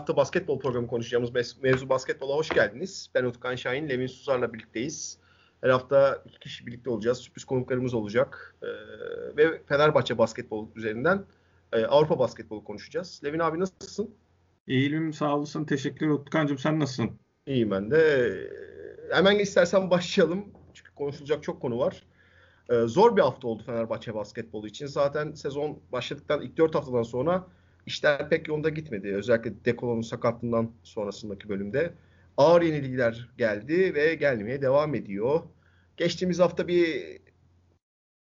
hafta basketbol programı konuşacağımız mevzu basketbola hoş geldiniz. Ben Utkan Şahin, Levin Suzar'la birlikteyiz. Her hafta iki kişi birlikte olacağız. Sürpriz konuklarımız olacak. Ee, ve Fenerbahçe basketbol üzerinden e, Avrupa basketbolu konuşacağız. Levin abi nasılsın? İyiyim sağ olasın. Teşekkürler Utkan'cığım. Sen nasılsın? İyiyim ben de. Hemen istersen başlayalım. Çünkü konuşulacak çok konu var. Ee, zor bir hafta oldu Fenerbahçe basketbolu için. Zaten sezon başladıktan ilk 4 haftadan sonra işler pek yolunda gitmedi. Özellikle Dekolo'nun sakatlığından sonrasındaki bölümde. Ağır yenilgiler geldi ve gelmeye devam ediyor. Geçtiğimiz hafta bir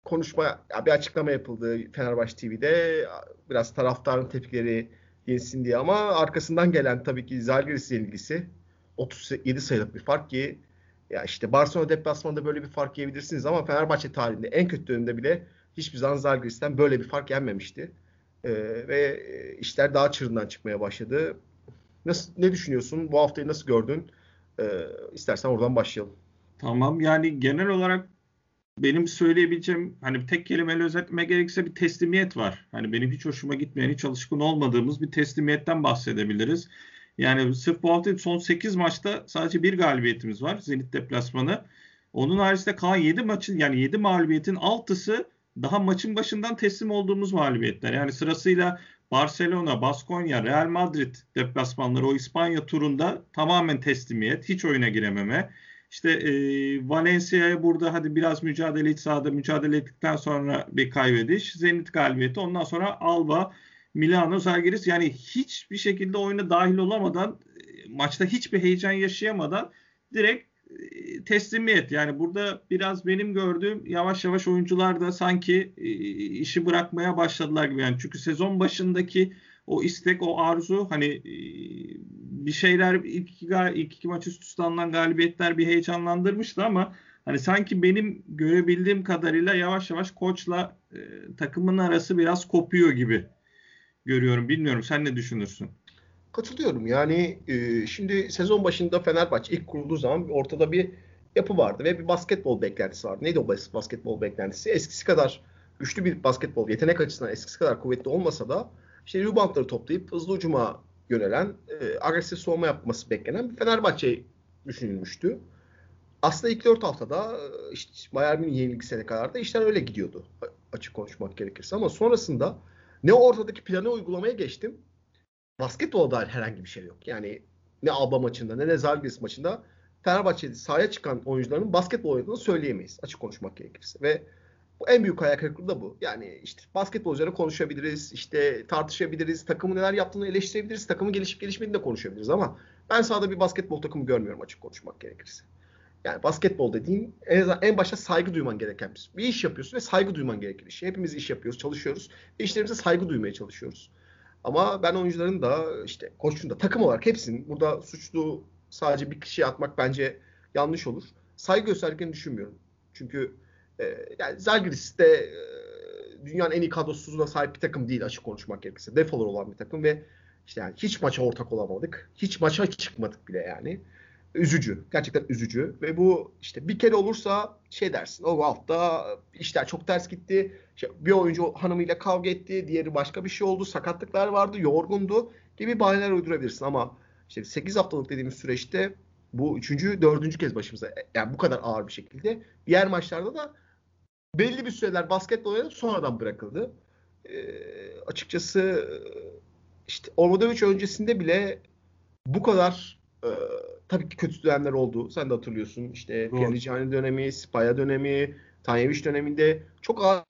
konuşma, bir açıklama yapıldı Fenerbahçe TV'de. Biraz taraftarın tepkileri yensin diye ama arkasından gelen tabii ki Zalgiris yenilgisi. 37 sayılık bir fark ki ya işte Barcelona deplasmanında böyle bir fark yiyebilirsiniz ama Fenerbahçe tarihinde en kötü dönemde bile hiçbir zaman Zalgiris'ten böyle bir fark yenmemişti. Ee, ve işler daha çığırından çıkmaya başladı. Nasıl ne düşünüyorsun? Bu haftayı nasıl gördün? Ee, istersen oradan başlayalım. Tamam yani genel olarak benim söyleyebileceğim hani tek kelimeyle özetlemek gerekirse bir teslimiyet var. Hani benim hiç hoşuma gitmeyen, hiç alışkın olmadığımız bir teslimiyetten bahsedebiliriz. Yani sırf bu hafta son 8 maçta sadece bir galibiyetimiz var. Zenit deplasmanı. Onun haricinde kalan 7 maçın yani 7 mağlubiyetin altısı daha maçın başından teslim olduğumuz mağlubiyetler. Yani sırasıyla Barcelona, Baskonya, Real Madrid deplasmanları o İspanya turunda tamamen teslimiyet, hiç oyuna girememe. İşte e, Valencia'ya burada hadi biraz mücadele iç sahada mücadele ettikten sonra bir kaybediş. Zenit galibiyeti. Ondan sonra Alba, Milano, Zalgiris yani hiçbir şekilde oyuna dahil olamadan maçta hiçbir heyecan yaşayamadan direkt teslimiyet. Yani burada biraz benim gördüğüm yavaş yavaş oyuncular da sanki işi bırakmaya başladılar gibi. Yani çünkü sezon başındaki o istek, o arzu hani bir şeyler ilk iki, ilk iki maç üst üste alınan galibiyetler bir heyecanlandırmıştı ama hani sanki benim görebildiğim kadarıyla yavaş yavaş koçla e, takımın arası biraz kopuyor gibi görüyorum. Bilmiyorum sen ne düşünürsün? Katılıyorum. Yani e, şimdi sezon başında Fenerbahçe ilk kurulduğu zaman ortada bir yapı vardı ve bir basketbol beklentisi vardı. Neydi o basketbol beklentisi? Eskisi kadar güçlü bir basketbol yetenek açısından eskisi kadar kuvvetli olmasa da işte reboundları toplayıp hızlı ucuma yönelen, e, agresif soğuma yapması beklenen bir Fenerbahçe düşünülmüştü. Aslında ilk dört haftada e, işte Bayern Münih yenilgisine kadar da işler öyle gidiyordu açık konuşmak gerekirse ama sonrasında ne ortadaki planı uygulamaya geçtim. Basketbola dair herhangi bir şey yok. Yani ne Alba maçında ne de Zalgiris maçında Fenerbahçe'de sahaya çıkan oyuncuların basketbol oynadığını söyleyemeyiz açık konuşmak gerekirse. Ve bu en büyük ayak kırıklığı da bu. Yani işte basketbol konuşabiliriz, işte tartışabiliriz, takımın neler yaptığını eleştirebiliriz, takımın gelişip gelişmediğini de konuşabiliriz ama ben sahada bir basketbol takımı görmüyorum açık konuşmak gerekirse. Yani basketbol dediğin en, en başta saygı duyman gereken bir şey. Bir iş yapıyorsun ve saygı duyman gerekir iş. Hepimiz iş yapıyoruz, çalışıyoruz ve işlerimize saygı duymaya çalışıyoruz. Ama ben oyuncuların da işte koçun da takım olarak hepsinin burada suçlu sadece bir kişiye atmak bence yanlış olur. Saygı gösterdiklerini düşünmüyorum. Çünkü e, yani Zalgiris de e, dünyanın en iyi kadrosuna sahip bir takım değil açık konuşmak gerekirse. Defolar olan bir takım ve işte yani hiç maça ortak olamadık. Hiç maça çıkmadık bile yani. Üzücü. Gerçekten üzücü. Ve bu işte bir kere olursa şey dersin. O hafta işler çok ters gitti. İşte bir oyuncu hanımıyla kavga etti. Diğeri başka bir şey oldu. Sakatlıklar vardı. Yorgundu. Gibi bahaneler uydurabilirsin ama işte 8 haftalık dediğimiz süreçte bu üçüncü, dördüncü kez başımıza yani bu kadar ağır bir şekilde. Diğer maçlarda da belli bir süreler basketbol oynanıp sonradan bırakıldı. E, açıkçası işte Obradoviç öncesinde bile bu kadar e, tabii ki kötü dönemler oldu. Sen de hatırlıyorsun. İşte Pjanic dönemi, Spaya dönemi, Tanyeviç döneminde çok ağır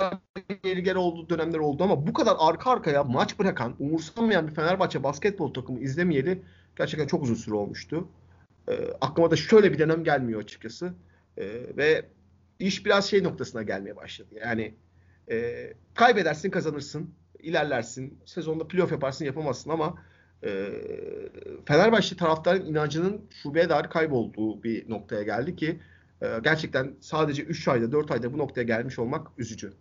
geri olduğu dönemler oldu ama bu kadar arka arkaya maç bırakan, umursamayan bir Fenerbahçe basketbol takımı izlemeyeli gerçekten çok uzun süre olmuştu. E, aklıma da şöyle bir dönem gelmiyor açıkçası. E, ve iş biraz şey noktasına gelmeye başladı. Yani e, kaybedersin kazanırsın, ilerlersin, sezonda playoff yaparsın yapamazsın ama e, Fenerbahçe taraftarın inancının şubeye dair kaybolduğu bir noktaya geldi ki e, gerçekten sadece 3 ayda 4 ayda bu noktaya gelmiş olmak üzücü.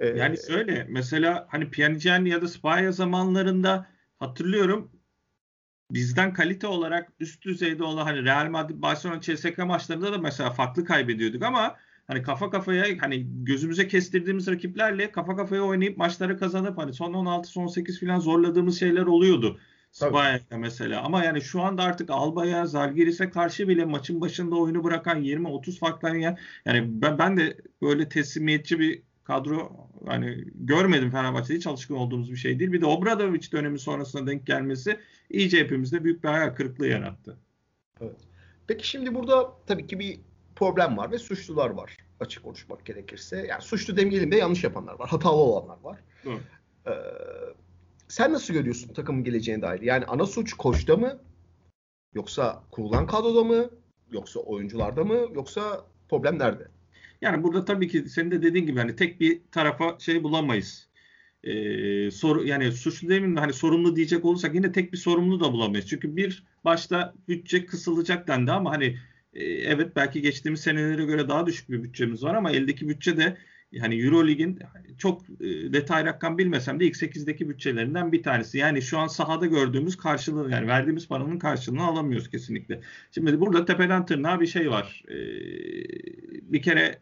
E, yani şöyle mesela hani Pjanic ya da Spaya zamanlarında hatırlıyorum bizden kalite olarak üst düzeyde olan hani Real Madrid, Barcelona, CSK maçlarında da mesela farklı kaybediyorduk ama hani kafa kafaya hani gözümüze kestirdiğimiz rakiplerle kafa kafaya oynayıp maçları kazanıp hani son 16 son 8 falan zorladığımız şeyler oluyordu. Spaya'ya mesela. Ama yani şu anda artık Alba'ya, Zalgiris'e karşı bile maçın başında oyunu bırakan 20-30 farklı yani, yani ben, ben de böyle teslimiyetçi bir kadro hani görmedim Fenerbahçe'de hiç alışkın olduğumuz bir şey değil. Bir de Obradoviç dönemi sonrasında denk gelmesi iyice hepimizde büyük bir hayal kırıklığı yarattı. Evet. Peki şimdi burada tabii ki bir problem var ve suçlular var açık konuşmak gerekirse. Yani suçlu demeyelim de yanlış yapanlar var, hatalı olanlar var. Ee, sen nasıl görüyorsun takımın geleceğine dair? Yani ana suç koçta mı? Yoksa kurulan kadroda mı? Yoksa oyuncularda mı? Yoksa problem nerede? Yani burada tabii ki senin de dediğin gibi hani tek bir tarafa şey bulamayız. Ee, soru yani suçlu demeyeyim de hani sorumlu diyecek olursak yine tek bir sorumlu da bulamayız. Çünkü bir başta bütçe kısılacak dendi ama hani e, evet belki geçtiğimiz senelere göre daha düşük bir bütçemiz var ama eldeki bütçe de hani Eurolig'in çok e, detay rakam bilmesem de ilk 8'deki bütçelerinden bir tanesi. Yani şu an sahada gördüğümüz karşılığı yani verdiğimiz paranın karşılığını alamıyoruz kesinlikle. Şimdi burada tepeden tırnağa bir şey var. E, bir kere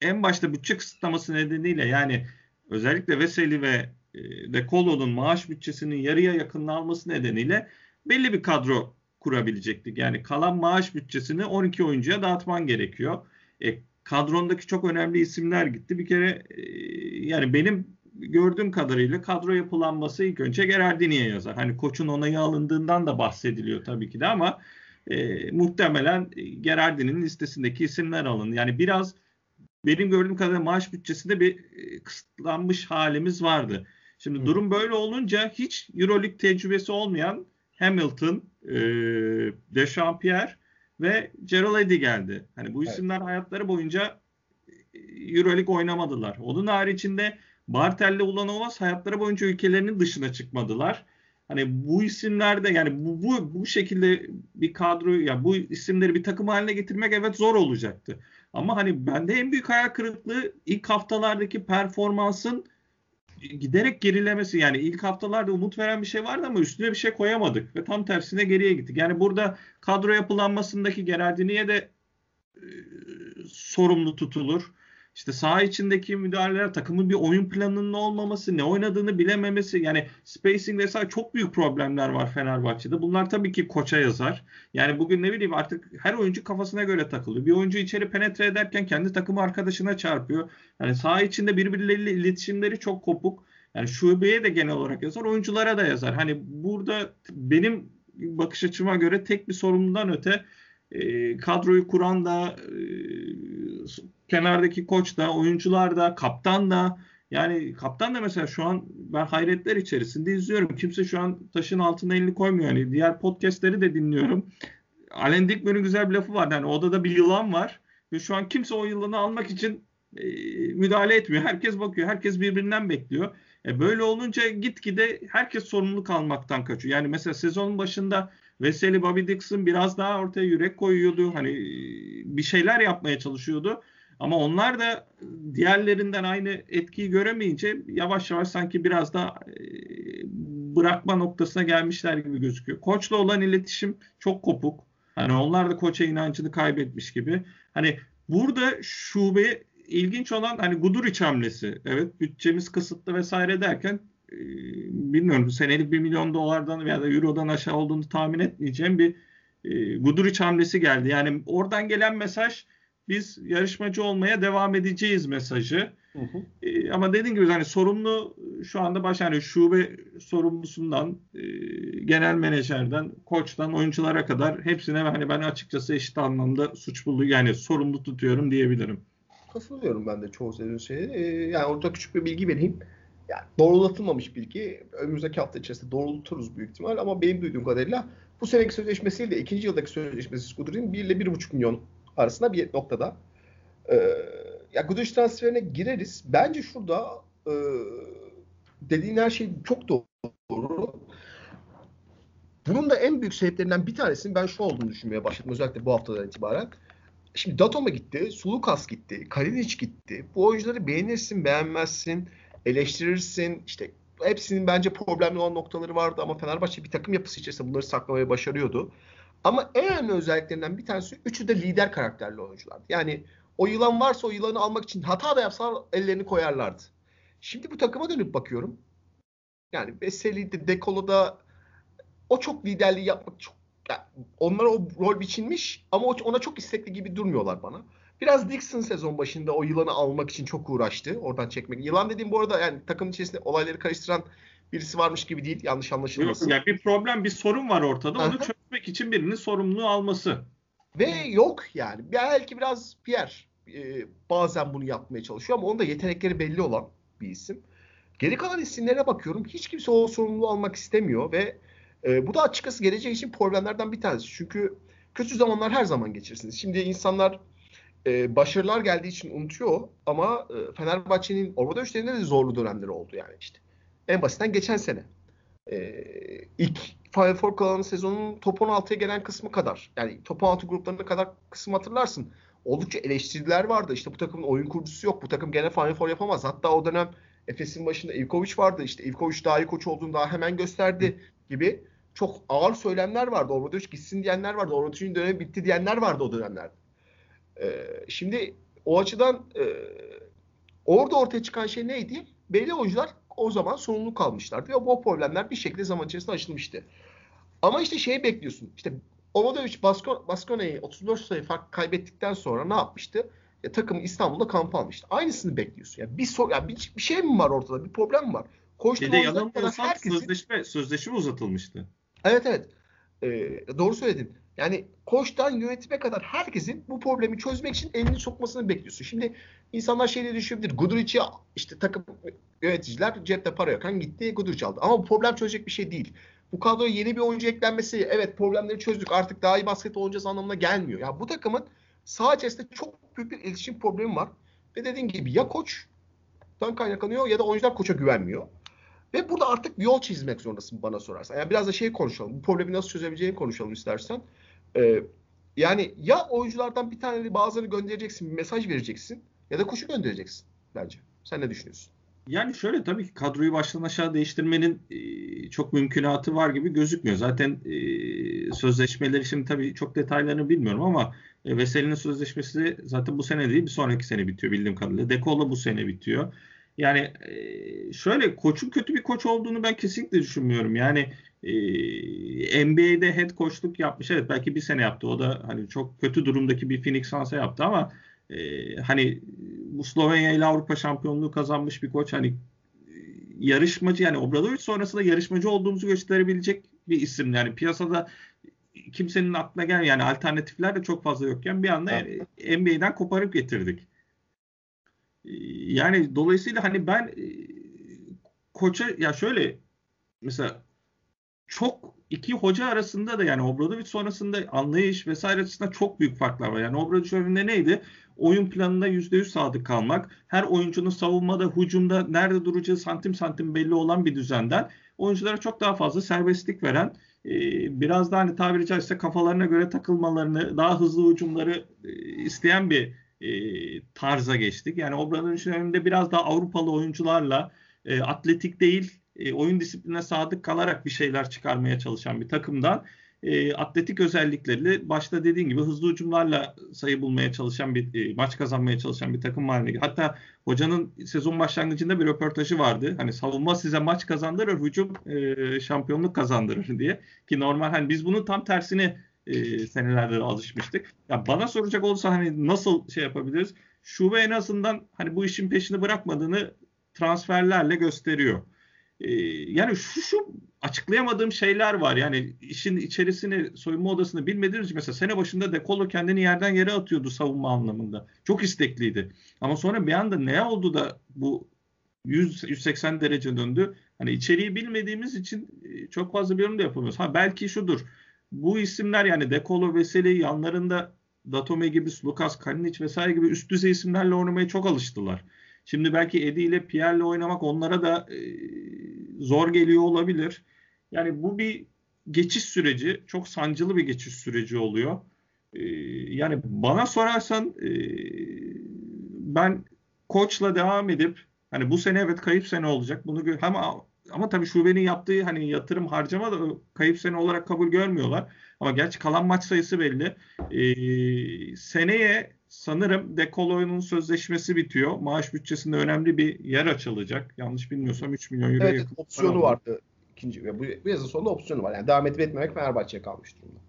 en başta bütçe kısıtlaması nedeniyle yani özellikle Veseli ve e, De Colo'nun maaş bütçesinin yarıya yakınını alması nedeniyle belli bir kadro kurabilecektik. Yani kalan maaş bütçesini 12 oyuncuya dağıtman gerekiyor. E, kadrondaki çok önemli isimler gitti. Bir kere e, yani benim gördüğüm kadarıyla kadro yapılanması ilk önce Gerardini'ye yazar. Hani koçun onayı alındığından da bahsediliyor tabii ki de ama e, muhtemelen Gerardini'nin listesindeki isimler alın. Yani biraz benim gördüğüm kadarıyla maaş bütçesinde bir e, kısıtlanmış halimiz vardı. Şimdi Hı. durum böyle olunca hiç Euroleague tecrübesi olmayan Hamilton, e, Dechampierre ve Gerald Eddy geldi. Hani bu isimler evet. hayatları boyunca e, Euroleague oynamadılar. Onun haricinde Bartel'le Ulanovas hayatları boyunca ülkelerinin dışına çıkmadılar. Hani bu isimlerde yani bu, bu, bu şekilde bir kadro ya yani bu isimleri bir takım haline getirmek evet zor olacaktı. Ama hani bende en büyük hayal kırıklığı ilk haftalardaki performansın giderek gerilemesi yani ilk haftalarda umut veren bir şey vardı ama üstüne bir şey koyamadık ve tam tersine geriye gittik. Yani burada kadro yapılanmasındaki Gerardini'ye de e, sorumlu tutulur. İşte saha içindeki müdahaleler, takımın bir oyun planının olmaması, ne oynadığını bilememesi, yani spacing vesaire çok büyük problemler var Fenerbahçe'de. Bunlar tabii ki koça yazar. Yani bugün ne bileyim artık her oyuncu kafasına göre takılıyor. Bir oyuncu içeri penetre ederken kendi takım arkadaşına çarpıyor. Yani saha içinde birbirleriyle iletişimleri çok kopuk. Yani şubeye de genel olarak yazar, oyunculara da yazar. Hani burada benim bakış açıma göre tek bir sorumludan öte e, kadroyu kuran da e, kenardaki koç da oyuncular da kaptan da yani kaptan da mesela şu an ben hayretler içerisinde izliyorum. Kimse şu an taşın altına elini koymuyor. Yani diğer podcastleri de dinliyorum. Alain Dickman'ın güzel bir lafı var. Yani odada bir yılan var ve şu an kimse o yılanı almak için e, müdahale etmiyor. Herkes bakıyor. Herkes birbirinden bekliyor. E böyle olunca gitgide herkes sorumluluk almaktan kaçıyor. Yani mesela sezonun başında Veseli Bobby Dixon biraz daha ortaya yürek koyuyordu. Hani bir şeyler yapmaya çalışıyordu. Ama onlar da diğerlerinden aynı etkiyi göremeyince yavaş yavaş sanki biraz da e, bırakma noktasına gelmişler gibi gözüküyor. Koçla olan iletişim çok kopuk. Hani onlar da koça inancını kaybetmiş gibi. Hani burada şube ilginç olan hani Guduric hamlesi. Evet bütçemiz kısıtlı vesaire derken e, bilmiyorum senelik 1 milyon dolardan veya da eurodan aşağı olduğunu tahmin etmeyeceğim bir e, Guduric hamlesi geldi. Yani oradan gelen mesaj biz yarışmacı olmaya devam edeceğiz mesajı. Hı hı. E, ama dediğim gibi hani sorumlu şu anda baş yani şube sorumlusundan e, genel menajerden koçtan oyunculara kadar hepsine hani ben açıkçası eşit anlamda suç buldu yani sorumlu tutuyorum diyebilirim. Katılıyorum ben de çoğu söylediğin şeye. Ee, yani orada küçük bir bilgi vereyim. Yani doğrulatılmamış bilgi. Önümüzdeki hafta içerisinde doğrulturuz büyük ihtimal ama benim duyduğum kadarıyla bu seneki sözleşmesiyle ikinci yıldaki sözleşmesi Skudur'un 1 ile 1,5 milyon arasında bir noktada. Ee, ya Gudic transferine gireriz. Bence şurada e, dediğin her şey çok doğru. Bunun da en büyük sebeplerinden bir tanesinin ben şu olduğunu düşünmeye başladım. Özellikle bu haftadan itibaren. Şimdi Datoma gitti, Sulukas gitti, Kalinic gitti. Bu oyuncuları beğenirsin, beğenmezsin, eleştirirsin. İşte hepsinin bence problemli olan noktaları vardı ama Fenerbahçe bir takım yapısı içerisinde bunları saklamayı başarıyordu. Ama en önemli özelliklerinden bir tanesi üçü de lider karakterli oyunculardı. Yani o yılan varsa o yılanı almak için hata da yapsalar ellerini koyarlardı. Şimdi bu takıma dönüp bakıyorum. Yani Veseli'de, Dekolo'da o çok liderliği yapmak çok yani onlara o rol biçilmiş ama ona çok istekli gibi durmuyorlar bana. Biraz Dixon sezon başında o yılanı almak için çok uğraştı. Oradan çekmek. Yılan dediğim bu arada yani takım içerisinde olayları karıştıran birisi varmış gibi değil. Yanlış anlaşılmasın. Yani bir problem, bir sorun var ortada. Onu çözmek için birinin sorumluluğu alması. Ve yok yani. Belki biraz Pierre e, bazen bunu yapmaya çalışıyor ama onun da yetenekleri belli olan bir isim. Geri kalan isimlere bakıyorum. Hiç kimse o sorumluluğu almak istemiyor ve e, bu da açıkçası gelecek için problemlerden bir tanesi. Çünkü kötü zamanlar her zaman geçirsiniz. Şimdi insanlar e, başarılar geldiği için unutuyor ama e, Fenerbahçe'nin Avrupa üçlerinde de zorlu dönemleri oldu yani işte. En basitten geçen sene. E, ilk Final Four kalan sezonun top 16'ya gelen kısmı kadar. Yani top 16 gruplarına kadar kısmı hatırlarsın. Oldukça eleştiriler vardı. İşte bu takımın oyun kurucusu yok. Bu takım gene Final Four yapamaz. Hatta o dönem Efes'in başında Ivkovic vardı. İşte Ivkovic daha iyi koç olduğunu daha hemen gösterdi gibi çok ağır söylemler vardı. Obradovic gitsin diyenler vardı. Obradovic'in dönemi bitti diyenler vardı o dönemlerde. Ee, şimdi o açıdan e, orada ortaya çıkan şey neydi? Belli oyuncular o zaman sorumluluk almışlardı ve bu problemler bir şekilde zaman içerisinde aşılmıştı. Ama işte şeyi bekliyorsun. İşte Obradovic Baskona'yı 34 sayı fark kaybettikten sonra ne yapmıştı? Ya, takım İstanbul'da kamp almıştı. Aynısını bekliyorsun. Yani bir, sor, yani bir, bir şey mi var ortada? Bir problem mi var? Koştum bir de yanılmıyorsam herkesin... sözleşme, sözleşme uzatılmıştı. Evet evet. Ee, doğru söyledin. Yani koçtan yönetime kadar herkesin bu problemi çözmek için elini sokmasını bekliyorsun. Şimdi insanlar şeyle düşünebilir. Guduric'i işte takım yöneticiler cepte para yokken gitti Guduric aldı. Ama bu problem çözecek bir şey değil. Bu kadroya yeni bir oyuncu eklenmesi evet problemleri çözdük artık daha iyi basket olacağız anlamına gelmiyor. Ya bu takımın sağ içerisinde çok büyük bir iletişim problemi var. Ve dediğin gibi ya koçtan kaynaklanıyor ya da oyuncular koça güvenmiyor. Ve burada artık bir yol çizmek zorundasın bana sorarsan. Yani biraz da şey konuşalım. Bu problemi nasıl çözebileceğini konuşalım istersen. Ee, yani ya oyunculardan bir tane bazılarını göndereceksin, bir mesaj vereceksin ya da koşu göndereceksin bence. Sen ne düşünüyorsun? Yani şöyle tabii ki kadroyu baştan aşağı değiştirmenin e, çok mümkünatı var gibi gözükmüyor. Zaten e, sözleşmeleri şimdi tabii çok detaylarını bilmiyorum ama e, Veseli'nin sözleşmesi zaten bu sene değil bir sonraki sene bitiyor bildiğim kadarıyla. Dekola bu sene bitiyor. Yani e, şöyle koçun kötü bir koç olduğunu ben kesinlikle düşünmüyorum. Yani e, NBA'de head coachluk yapmış. Evet belki bir sene yaptı. O da hani çok kötü durumdaki bir Phoenix Suns'a yaptı ama e, hani bu Slovenya ile Avrupa şampiyonluğu kazanmış bir koç hani yarışmacı yani Obradovic sonrasında yarışmacı olduğumuzu gösterebilecek bir isim. Yani piyasada kimsenin aklına gel yani alternatifler de çok fazla yokken bir anda. NBA'den koparıp getirdik. Yani dolayısıyla hani ben koça ya şöyle mesela çok iki hoca arasında da yani Obradovic sonrasında anlayış vesaire açısından çok büyük farklar var. Yani Obradovic önünde neydi? Oyun planında %100 sadık kalmak. Her oyuncunun savunmada, hücumda nerede duracağı santim santim belli olan bir düzenden oyunculara çok daha fazla serbestlik veren biraz daha hani tabiri caizse kafalarına göre takılmalarını, daha hızlı hücumları isteyen bir tarza geçtik. Yani Obradovic'in önünde biraz daha Avrupalı oyuncularla atletik değil e, oyun disipline sadık kalarak bir şeyler çıkarmaya çalışan bir takımdan e, atletik özellikleri başta dediğin gibi hızlı hücumlarla sayı bulmaya çalışan bir e, maç kazanmaya çalışan bir takım haline Hatta hocanın sezon başlangıcında bir röportajı vardı. Hani savunma size maç kazandırır, hücum e, şampiyonluk kazandırır diye. Ki normal hani biz bunun tam tersini e, senelerde alışmıştık. Ya bana soracak olursa hani nasıl şey yapabiliriz? Şube en azından hani bu işin peşini bırakmadığını transferlerle gösteriyor. Ee, yani şu şu açıklayamadığım şeyler var. Yani işin içerisini, soyunma odasını bilmediğimiz için mesela sene başında Dekolo kendini yerden yere atıyordu savunma anlamında. Çok istekliydi. Ama sonra bir anda ne oldu da bu 100 180 derece döndü. Hani içeriği bilmediğimiz için e, çok fazla bir yorum da yapamıyoruz. Ha belki şudur. Bu isimler yani Dekolo, Veseli yanlarında Datome gibi, Lukas Kalinic vesaire gibi üst düzey isimlerle oynamaya çok alıştılar. Şimdi belki Eddie ile Pierre'le oynamak onlara da e, zor geliyor olabilir. Yani bu bir geçiş süreci. Çok sancılı bir geçiş süreci oluyor. E, yani bana sorarsan e, ben koçla devam edip hani bu sene evet kayıp sene olacak. Bunu ama ama tabii şubenin yaptığı hani yatırım harcama da kayıp sene olarak kabul görmüyorlar. Ama gerçi kalan maç sayısı belli. Ee, seneye sanırım Dekolo'nun sözleşmesi bitiyor. Maaş bütçesinde önemli bir yer açılacak. Yanlış bilmiyorsam 3 milyon euro evet, opsiyonu vardı İkinci ve bu, bu yazın sonunda opsiyonu var. Yani devam edip etmemek Fenerbahçe'ye kalmış durumda.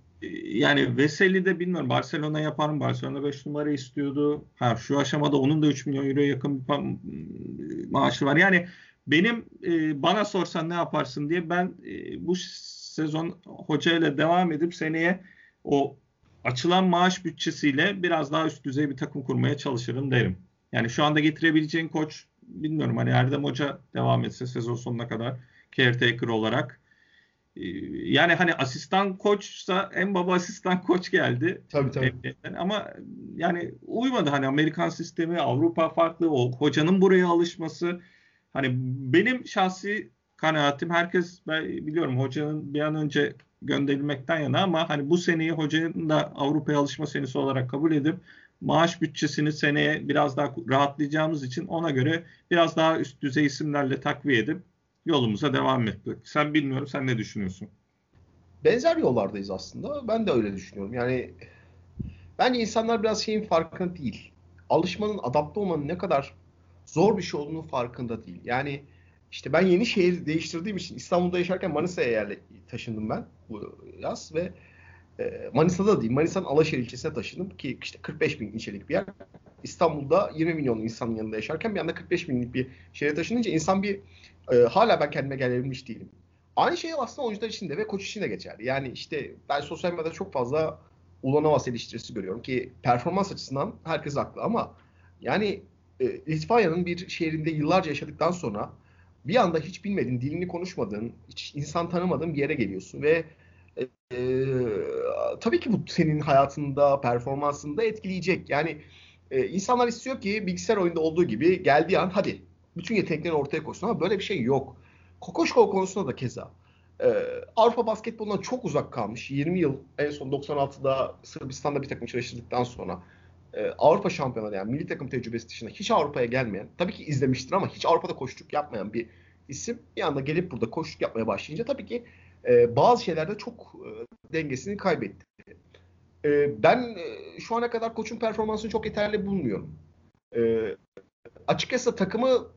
Yani Veseli de bilmiyorum Barcelona yapar mı? Barcelona 5 numara istiyordu. Ha, şu aşamada onun da 3 milyon euroya yakın bir maaşı var. Yani benim e, bana sorsan ne yaparsın diye ben e, bu sezon hocayla devam edip seneye o açılan maaş bütçesiyle biraz daha üst düzey bir takım kurmaya çalışırım derim. Yani şu anda getirebileceğin koç bilmiyorum hani Erdem Hoca devam etse sezon sonuna kadar caretaker olarak ee, yani hani asistan koçsa en baba asistan koç geldi. Tabii tabii. Ama yani uymadı hani Amerikan sistemi, Avrupa farklı, o hocanın buraya alışması. Hani benim şahsi kanaatim herkes ben biliyorum hocanın bir an önce gönderilmekten yana ama hani bu seneyi hocanın da Avrupa'ya alışma senesi olarak kabul edip maaş bütçesini seneye biraz daha rahatlayacağımız için ona göre biraz daha üst düzey isimlerle takviye edip yolumuza devam ettik. Sen bilmiyorum sen ne düşünüyorsun? Benzer yollardayız aslında. Ben de öyle düşünüyorum. Yani bence insanlar biraz şeyin farkında değil. Alışmanın, adapte olmanın ne kadar zor bir şey olduğunu farkında değil. Yani işte ben yeni şehir değiştirdiğim için İstanbul'da yaşarken Manisa'ya yerle taşındım ben bu yaz ve e, Manisa'da değil, Manisa'nın Alaşehir ilçesine taşındım ki işte 45 bin içerik bir yer. İstanbul'da 20 milyon insanın yanında yaşarken bir anda 45 binlik bir şehre taşınınca insan bir e, hala ben kendime gelebilmiş değilim. Aynı şey aslında oyuncular için de ve koç için de geçerli. Yani işte ben sosyal medyada çok fazla Ulanovas eleştirisi görüyorum ki performans açısından herkes haklı ama yani e, bir şehrinde yıllarca yaşadıktan sonra bir anda hiç bilmediğin, dilini konuşmadığın, hiç insan tanımadığın bir yere geliyorsun ve e, e, tabii ki bu senin hayatında, performansında etkileyecek. Yani e, insanlar istiyor ki bilgisayar oyunda olduğu gibi geldiği an hadi bütün yeteneklerini ortaya koysun ama böyle bir şey yok. Kokoşkov konusunda da keza. Ee, Avrupa basketbolundan çok uzak kalmış. 20 yıl en son 96'da Sırbistan'da bir takım çalıştırdıktan sonra e, Avrupa şampiyonları yani milli takım tecrübesi dışında hiç Avrupa'ya gelmeyen, tabii ki izlemiştir ama hiç Avrupa'da koştuk yapmayan bir isim bir anda gelip burada koştuk yapmaya başlayınca tabii ki e, bazı şeylerde çok e, dengesini kaybetti. E, ben e, şu ana kadar koçun performansını çok yeterli bulmuyorum. E, açıkçası takımı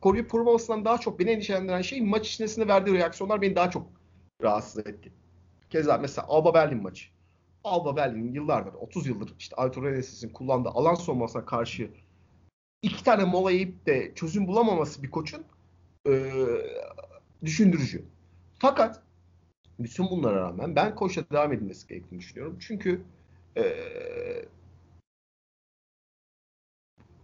koruyup korumamasından daha çok beni endişelendiren şey maç içerisinde verdiği reaksiyonlar beni daha çok rahatsız etti. Keza mesela Alba Berlin maçı. Alba Berlin yıllardır, 30 yıldır işte Artur Enesis'in kullandığı alan savunmasına karşı iki tane mola yiyip de çözüm bulamaması bir koçun e, düşündürücü. Fakat bütün bunlara rağmen ben koçla devam edilmesi gerektiğini düşünüyorum. Çünkü e,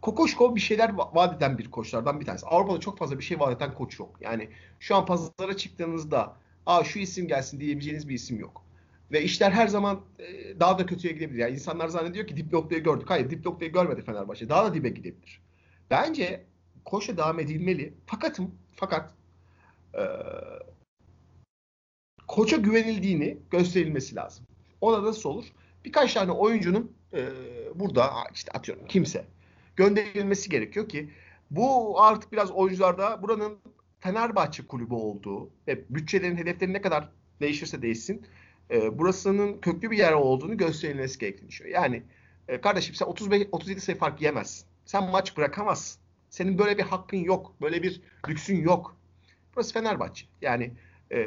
Kokoşko bir şeyler vaat eden bir koçlardan bir tanesi. Avrupa'da çok fazla bir şey vaat eden koç yok. Yani şu an pazara çıktığınızda Aa, şu isim gelsin diyebileceğiniz bir isim yok. Ve işler her zaman e, daha da kötüye gidebilir. Yani insanlar zannediyor ki dip noktayı gördük. Hayır dip noktayı görmedi Fenerbahçe. Daha da dibe gidebilir. Bence koşa devam edilmeli. Fakatım fakat e, koça güvenildiğini gösterilmesi lazım. Ona nasıl olur? Birkaç tane oyuncunun e, burada işte atıyorum kimse gönderilmesi gerekiyor ki bu artık biraz oyuncularda buranın Fenerbahçe kulübü olduğu ve bütçelerin hedefleri ne kadar değişirse değişsin e, burasının köklü bir yer olduğunu gösterilmesi düşünüyor. Yani e, kardeşim sen 35 37 sayı fark yemezsin. Sen maç bırakamazsın. Senin böyle bir hakkın yok. Böyle bir lüksün yok. Burası Fenerbahçe. Yani e,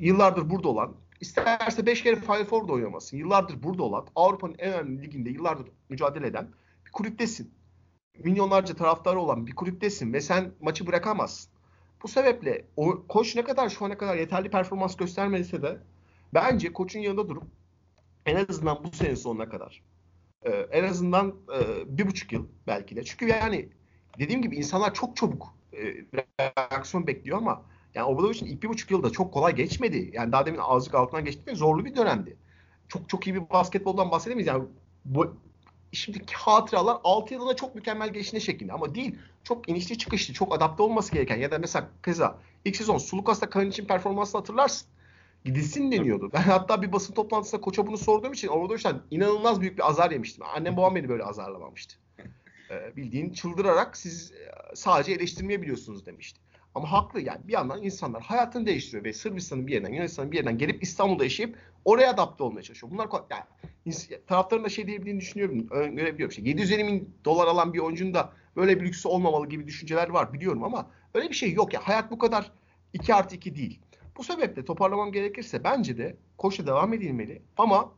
yıllardır burada olan, isterse 5 kere Final Four'da oynamasın. Yıllardır burada olan, Avrupa'nın en önemli liginde yıllardır mücadele eden bir kulüptesin. Milyonlarca taraftarı olan bir kulüptesin ve sen maçı bırakamazsın. Bu sebeple o, koç ne kadar şu ana kadar yeterli performans göstermediyse de bence koçun yanında durup en azından bu sene sonuna kadar e, en azından e, bir buçuk yıl belki de. Çünkü yani dediğim gibi insanlar çok çabuk e, reaksiyon bekliyor ama yani Obradoviç'in ilk bir buçuk yılda çok kolay geçmedi. Yani daha demin azıcık altından geçti ve zorlu bir dönemdi. Çok çok iyi bir basketboldan bahsedemeyiz. Yani bu, şimdiki hatıralar 6 yılına çok mükemmel geçtiğine şeklinde ama değil. Çok inişli çıkışlı, çok adapte olması gereken ya da mesela keza ilk sezon Sulukas'ta Kan için performansını hatırlarsın. Gidilsin deniyordu. Ben hatta bir basın toplantısında koça bunu sorduğum için orada işte inanılmaz büyük bir azar yemiştim. Annem babam beni böyle azarlamamıştı. Ee, bildiğin çıldırarak siz e, sadece eleştirmeye biliyorsunuz demişti. Ama haklı yani bir yandan insanlar hayatını değiştiriyor ve Sırbistan'ın bir yerden Yunanistan'ın bir yerden gelip İstanbul'da yaşayıp oraya adapte olmaya çalışıyor. Bunlar yani taraftarın da şey diyebildiğini düşünüyorum, görebiliyorum. İşte 750 bin dolar alan bir oyuncunun da böyle bir lüksü olmamalı gibi düşünceler var biliyorum ama öyle bir şey yok ya. Hayat bu kadar 2 artı 2 değil. Bu sebeple toparlamam gerekirse bence de koşa devam edilmeli ama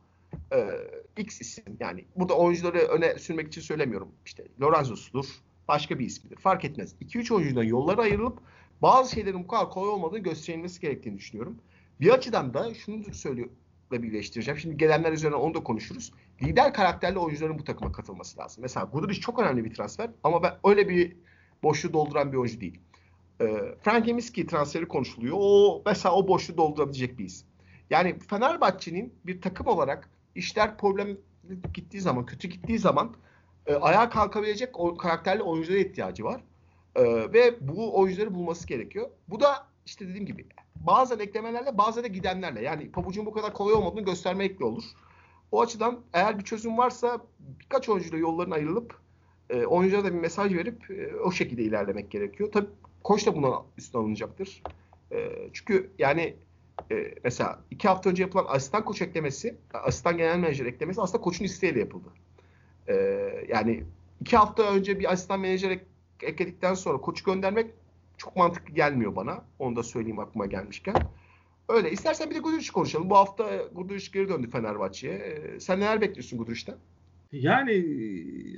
e, X isim yani burada oyuncuları öne sürmek için söylemiyorum. İşte Lorenzo'sudur, başka bir ismidir. Fark etmez. 2-3 oyuncudan yollara ayrılıp bazı şeylerin bu kadar kolay olmadığını gösterilmesi gerektiğini düşünüyorum. Bir açıdan da şunu söylüyor ve birleştireceğim. Şimdi gelenler üzerine onu da konuşuruz. Lider karakterli oyuncuların bu takıma katılması lazım. Mesela Guduric çok önemli bir transfer ama ben öyle bir boşluğu dolduran bir oyuncu değil. E, Frank Emiski transferi konuşuluyor. O mesela o boşluğu doldurabilecek bir isim. Yani Fenerbahçe'nin bir takım olarak işler problem gittiği zaman, kötü gittiği zaman e, ayağa kalkabilecek o, karakterli oyunculara ihtiyacı var. E, ve bu oyuncuları bulması gerekiyor. Bu da işte dediğim gibi bazen eklemelerle bazen de gidenlerle. Yani pabucun bu kadar kolay olmadığını göstermekle olur. O açıdan eğer bir çözüm varsa birkaç oyuncuyla yolların ayrılıp e, oyunculara da bir mesaj verip e, o şekilde ilerlemek gerekiyor. Tabii koç da buna üstüne alınacaktır. E, çünkü yani e, mesela iki hafta önce yapılan asistan koç eklemesi, asistan genel menajer eklemesi aslında koçun isteğiyle yapıldı. E, yani iki hafta önce bir asistan menajer ek, ekledikten sonra koçu göndermek çok mantıklı gelmiyor bana. Onu da söyleyeyim aklıma gelmişken. Öyle. İstersen bir de Guduric konuşalım. Bu hafta Guduric geri döndü Fenerbahçe'ye. Ee, sen neler bekliyorsun Guduric'ten? Yani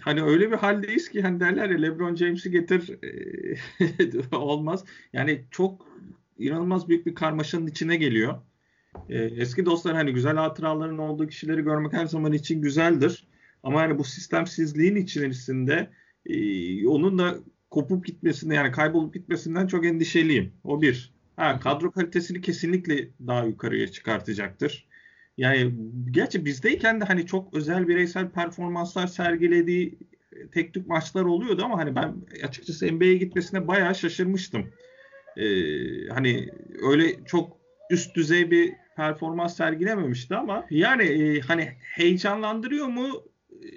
hani öyle bir haldeyiz ki hani derler ya LeBron James'i getir olmaz. Yani çok inanılmaz büyük bir karmaşanın içine geliyor. E, eski dostlar hani güzel hatıraların olduğu kişileri görmek her zaman için güzeldir. Ama yani bu sistemsizliğin içerisinde e, onun da kopup gitmesinde yani kaybolup gitmesinden çok endişeliyim. O bir. Ha, kadro kalitesini kesinlikle daha yukarıya çıkartacaktır. Yani gerçi bizdeyken de hani çok özel bireysel performanslar sergilediği tek tük maçlar oluyordu ama hani ben açıkçası NBA'ye gitmesine bayağı şaşırmıştım. Ee, hani öyle çok üst düzey bir performans sergilememişti ama yani e, hani heyecanlandırıyor mu? E,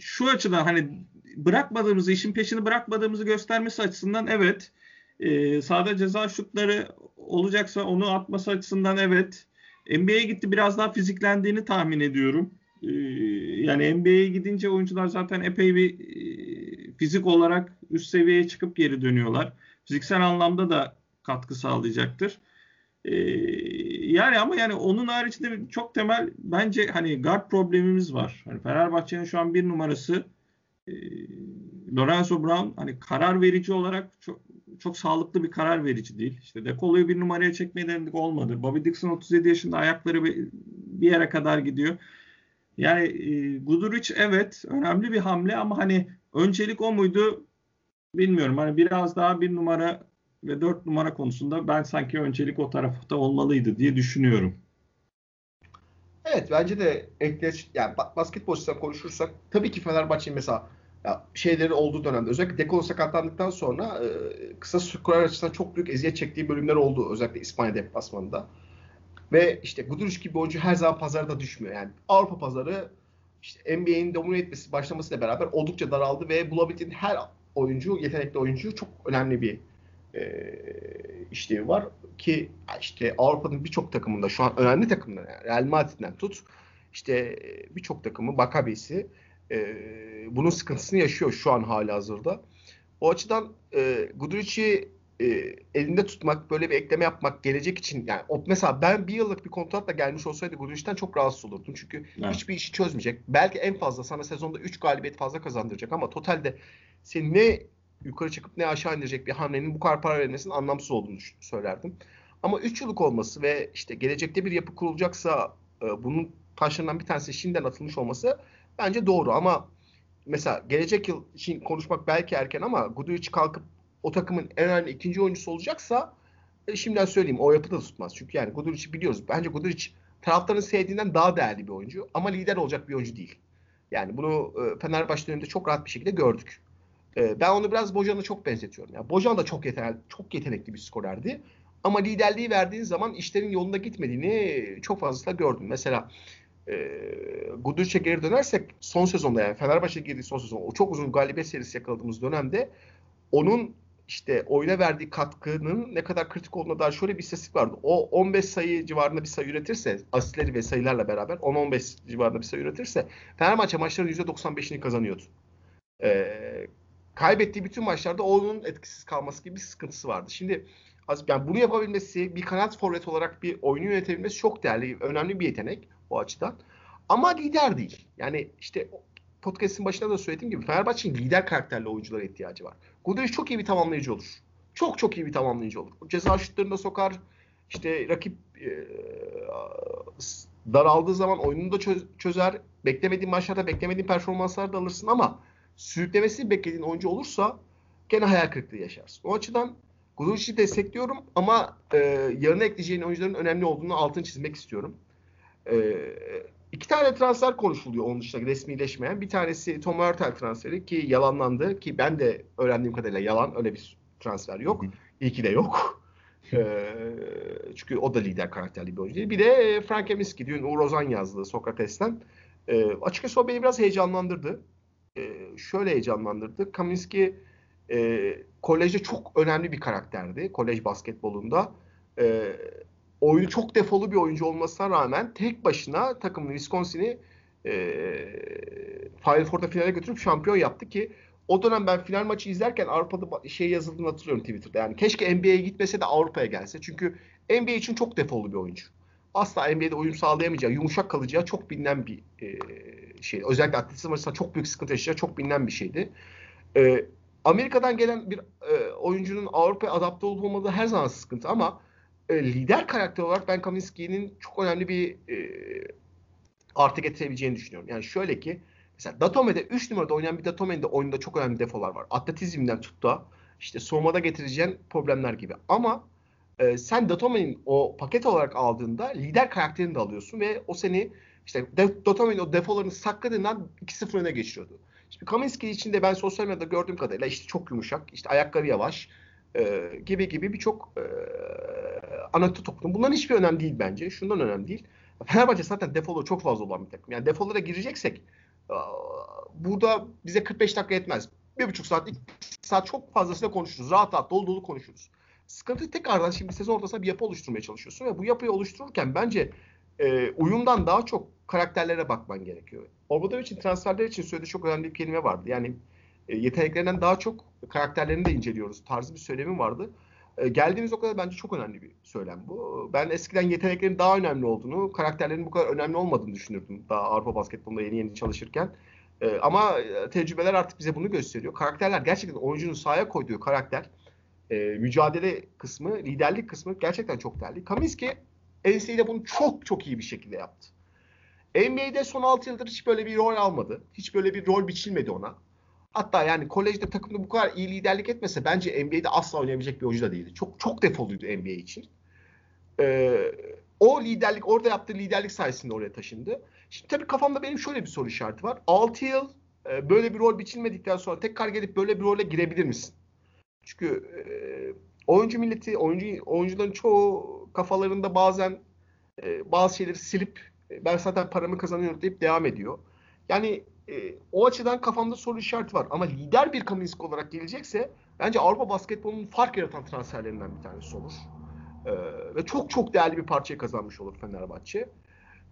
şu açıdan hani bırakmadığımızı, işin peşini bırakmadığımızı göstermesi açısından evet. E, sahada ceza şutları olacaksa onu atması açısından evet. NBA'ye gitti biraz daha fiziklendiğini tahmin ediyorum. E, yani NBA'ye gidince oyuncular zaten epey bir e, fizik olarak üst seviyeye çıkıp geri dönüyorlar. Fiziksel anlamda da katkı sağlayacaktır. E, yani ama yani onun haricinde çok temel bence hani guard problemimiz var. Hani Fenerbahçe'nin şu an bir numarası e, Lorenzo Brown hani karar verici olarak çok çok sağlıklı bir karar verici değil. İşte Dekolo'yu bir numaraya çekmeye denedik olmadı. Bobby Dixon 37 yaşında ayakları bir, yere kadar gidiyor. Yani e, Guduric evet önemli bir hamle ama hani öncelik o muydu bilmiyorum. Hani biraz daha bir numara ve dört numara konusunda ben sanki öncelik o tarafta olmalıydı diye düşünüyorum. Evet bence de ekleş yani basketbol konuşursak tabii ki Fenerbahçe'nin mesela ya şeyleri olduğu dönemde özellikle Dekolo sakatlandıktan sonra e, kısa skorer açısından çok büyük eziyet çektiği bölümler oldu özellikle İspanya deplasmanında. Ve işte Guduric gibi oyuncu her zaman pazarda düşmüyor. Yani Avrupa pazarı işte NBA'nin domine etmesi başlamasıyla beraber oldukça daraldı ve bulabildiğin her oyuncu, yetenekli oyuncu çok önemli bir e, işlevi var ki işte Avrupa'nın birçok takımında şu an önemli takımlar yani Real Madrid'den tut işte birçok takımı Maccabi'si e, bunun sıkıntısını yaşıyor şu an hala hazırda. O açıdan e, Guduric'i e, elinde tutmak, böyle bir ekleme yapmak gelecek için yani o, mesela ben bir yıllık bir kontratla gelmiş olsaydı Guduric'ten çok rahatsız olurdum. Çünkü evet. hiçbir işi çözmeyecek. Belki en fazla sana sezonda 3 galibiyet fazla kazandıracak ama totalde seni ne yukarı çıkıp ne aşağı indirecek bir hamlenin bu kadar para vermesinin anlamsız olduğunu söylerdim. Ama 3 yıllık olması ve işte gelecekte bir yapı kurulacaksa e, bunun taşlarından bir tanesi şimdiden atılmış olması bence doğru ama mesela gelecek yıl için konuşmak belki erken ama Guduric kalkıp o takımın en önemli ikinci oyuncusu olacaksa e, şimdiden söyleyeyim o yapıda tutmaz. Çünkü yani Guduric'i biliyoruz. Bence Guduric taraftarın sevdiğinden daha değerli bir oyuncu ama lider olacak bir oyuncu değil. Yani bunu e, Fenerbahçe döneminde çok rahat bir şekilde gördük. E, ben onu biraz Bojan'a çok benzetiyorum. Yani Bojan da çok yetenekli, çok yetenekli bir skorerdi. Ama liderliği verdiğin zaman işlerin yolunda gitmediğini çok fazla gördüm. Mesela e, Guduric'e geri dönersek son sezonda yani Fenerbahçe girdiği son sezon o çok uzun galibiyet serisi yakaladığımız dönemde onun işte oyuna verdiği katkının ne kadar kritik olduğuna dair şöyle bir istatistik vardı. O 15 sayı civarında bir sayı üretirse asistleri ve sayılarla beraber 10-15 civarında bir sayı üretirse Fenerbahçe maçların %95'ini kazanıyordu. Ee, kaybettiği bütün maçlarda onun etkisiz kalması gibi bir sıkıntısı vardı. Şimdi Yani bunu yapabilmesi, bir kanat forvet olarak bir oyunu yönetebilmesi çok değerli, önemli bir yetenek o açıdan. Ama lider değil. Yani işte podcast'in başında da söylediğim gibi Fenerbahçe'nin lider karakterli oyunculara ihtiyacı var. Guduric çok iyi bir tamamlayıcı olur. Çok çok iyi bir tamamlayıcı olur. Ceza şutlarında sokar. İşte rakip e, daraldığı zaman oyununu da çözer. Beklemediğin maçlarda beklemediğin performanslar da alırsın ama sürüklemesini beklediğin oyuncu olursa gene hayal kırıklığı yaşarsın. O açıdan Guduric'i destekliyorum ama e, yarına ekleyeceğin oyuncuların önemli olduğunu altını çizmek istiyorum. E, iki tane transfer konuşuluyor onun dışında resmileşmeyen. Bir tanesi Tom Hurtel transferi ki yalanlandı ki ben de öğrendiğim kadarıyla yalan öyle bir transfer yok. İyi ki de yok. e, çünkü o da lider karakterli bir oyuncu değil. Bir de e, Frank Eminski dün Uğur Ozan yazdı Sokrates'ten. E, açıkçası o beni biraz heyecanlandırdı. E, şöyle heyecanlandırdı. Kaminski e, kolejde çok önemli bir karakterdi. Kolej basketbolunda. E, oyunu çok defolu bir oyuncu olmasına rağmen tek başına takımın Wisconsin'i e, Final Four'da finale götürüp şampiyon yaptı ki o dönem ben final maçı izlerken Avrupa'da şey yazıldığını hatırlıyorum Twitter'da. Yani keşke NBA'ye gitmese de Avrupa'ya gelse. Çünkü NBA için çok defolu bir oyuncu. Asla NBA'de uyum sağlayamayacağı, yumuşak kalacağı çok bilinen bir e, şey. Özellikle atletizm açısından çok büyük sıkıntı yaşayacağı çok bilinen bir şeydi. E, Amerika'dan gelen bir e, oyuncunun Avrupa'ya adapte olup olmadığı her zaman sıkıntı ama e, lider karakter olarak ben Kaminski'nin çok önemli bir e, artı getirebileceğini düşünüyorum. Yani şöyle ki mesela Datome'de 3 numarada oynayan bir Datome'nin oyunda çok önemli defolar var. Atletizmden tut da işte soğumada getireceğin problemler gibi. Ama e, sen Datome'nin o paket olarak aldığında lider karakterini de alıyorsun ve o seni işte Datome'nin o defolarını sakladığından 2-0 öne geçiriyordu. Şimdi Kaminski için de ben sosyal medyada gördüğüm kadarıyla işte çok yumuşak, işte ayakları yavaş e, gibi gibi birçok e, anekdot okudum. Bunların hiçbir önemli değil bence. Şundan önemli değil. Fenerbahçe zaten defolu çok fazla olan bir takım. Yani defolara gireceksek e, burada bize 45 dakika yetmez. Bir buçuk saat, iki saat çok fazlasıyla konuşuruz. Rahat rahat, dolu dolu konuşuruz. Sıkıntı tekrardan şimdi sezon ortasında bir yapı oluşturmaya çalışıyorsun ve bu yapıyı oluştururken bence e, uyumdan daha çok karakterlere bakman gerekiyor. için transferler için söylediği çok önemli bir kelime vardı. Yani e, yeteneklerinden daha çok karakterlerini de inceliyoruz tarzı bir söylemi vardı. E, geldiğimiz o kadar bence çok önemli bir söylem bu. Ben eskiden yeteneklerin daha önemli olduğunu, karakterlerin bu kadar önemli olmadığını düşünürdüm daha Avrupa basketbolunda yeni yeni çalışırken. E, ama tecrübeler artık bize bunu gösteriyor. Karakterler gerçekten oyuncunun sahaya koyduğu karakter, mücadele kısmı, liderlik kısmı gerçekten çok değerli. Kaminski NCAA'de bunu çok çok iyi bir şekilde yaptı. NBA'de son 6 yıldır hiç böyle bir rol almadı. Hiç böyle bir rol biçilmedi ona. Hatta yani kolejde takımda bu kadar iyi liderlik etmese bence NBA'de asla oynayabilecek bir oyuncu da değildi. Çok çok defoluydu NBA için. Ee, o liderlik, orada yaptığı liderlik sayesinde oraya taşındı. Şimdi tabii kafamda benim şöyle bir soru işareti var. 6 yıl e, böyle bir rol biçilmedikten sonra tekrar gelip böyle bir role girebilir misin? Çünkü e, oyuncu milleti, oyuncu oyuncuların çoğu kafalarında bazen e, bazı şeyleri silip e, ben zaten paramı kazanıyorum deyip devam ediyor. Yani e, o açıdan kafamda soru işareti var. Ama lider bir Kaminski olarak gelecekse bence Avrupa basketbolunun fark yaratan transferlerinden bir tanesi olur. E, ve çok çok değerli bir parçayı kazanmış olur Fenerbahçe.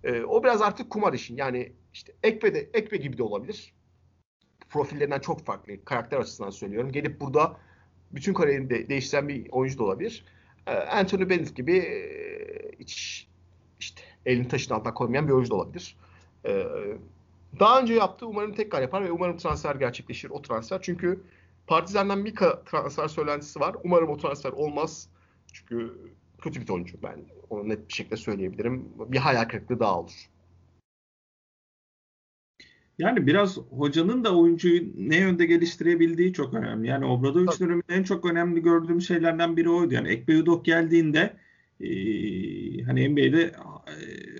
E, o biraz artık kumar işin. Yani işte Ekpe de Ekpe gibi de olabilir. Profillerinden çok farklı. Karakter açısından söylüyorum. Gelip burada bütün kariyerini de değiştiren bir oyuncu da olabilir. E, Anthony Bennett gibi e, hiç işte elini taşın altına koymayan bir oyuncu da olabilir. E, daha önce yaptı. Umarım tekrar yapar ve umarım transfer gerçekleşir o transfer. Çünkü Partizan'dan Mika transfer söylentisi var. Umarım o transfer olmaz. Çünkü kötü bir oyuncu ben onu net bir şekilde söyleyebilirim. Bir hayal kırıklığı daha olur. Yani biraz hocanın da oyuncuyu ne yönde geliştirebildiği çok önemli. Yani Obradoviç döneminde en çok önemli gördüğüm şeylerden biri oydu. Yani Ekbe Udok geldiğinde e, hani NBA'de e,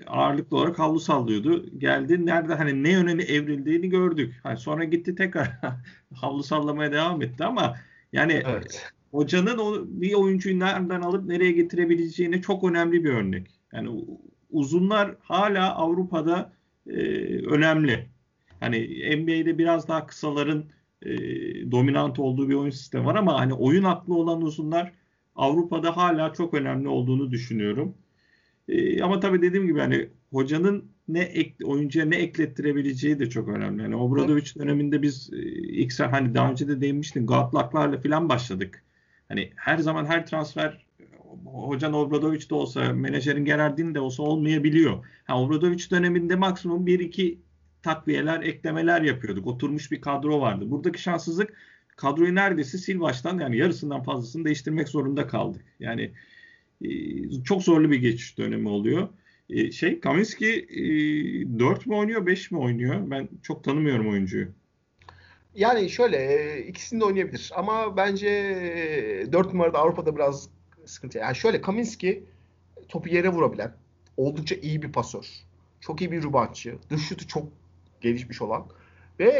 ağırlıklı olarak havlu sallıyordu. Geldi nerede hani ne yöne evrildiğini gördük. Hani sonra gitti tekrar havlu sallamaya devam etti ama yani evet. hocanın o, bir oyuncuyu nereden alıp nereye getirebileceğine çok önemli bir örnek. Yani uzunlar hala Avrupa'da e, önemli. Hani NBA'de biraz daha kısaların e, dominant olduğu bir oyun sistemi var ama hani oyun aklı olan uzunlar Avrupa'da hala çok önemli olduğunu düşünüyorum. E, ama tabii dediğim gibi hani hocanın ne ek, oyuncuya ne eklettirebileceği de çok önemli. Yani Obradoviç döneminde biz e, ilk hani daha önce de değinmiştim Gatlaklarla falan başladık. Hani her zaman her transfer hocan Obradoviç de olsa, menajerin Gerardin de olsa olmayabiliyor. Ha, Obradoviç döneminde maksimum 1-2 takviyeler, eklemeler yapıyorduk. Oturmuş bir kadro vardı. Buradaki şanssızlık kadroyu neredeyse sil baştan yani yarısından fazlasını değiştirmek zorunda kaldık. Yani çok zorlu bir geçiş dönemi oluyor. E, şey Kaminski e, 4 mü oynuyor 5 mi oynuyor? Ben çok tanımıyorum oyuncuyu. Yani şöyle e, ikisini de oynayabilir ama bence 4 numarada Avrupa'da biraz sıkıntı. Yani şöyle Kaminski topu yere vurabilen, oldukça iyi bir pasör. Çok iyi bir rubançı. Dış şutu çok gelişmiş olan ve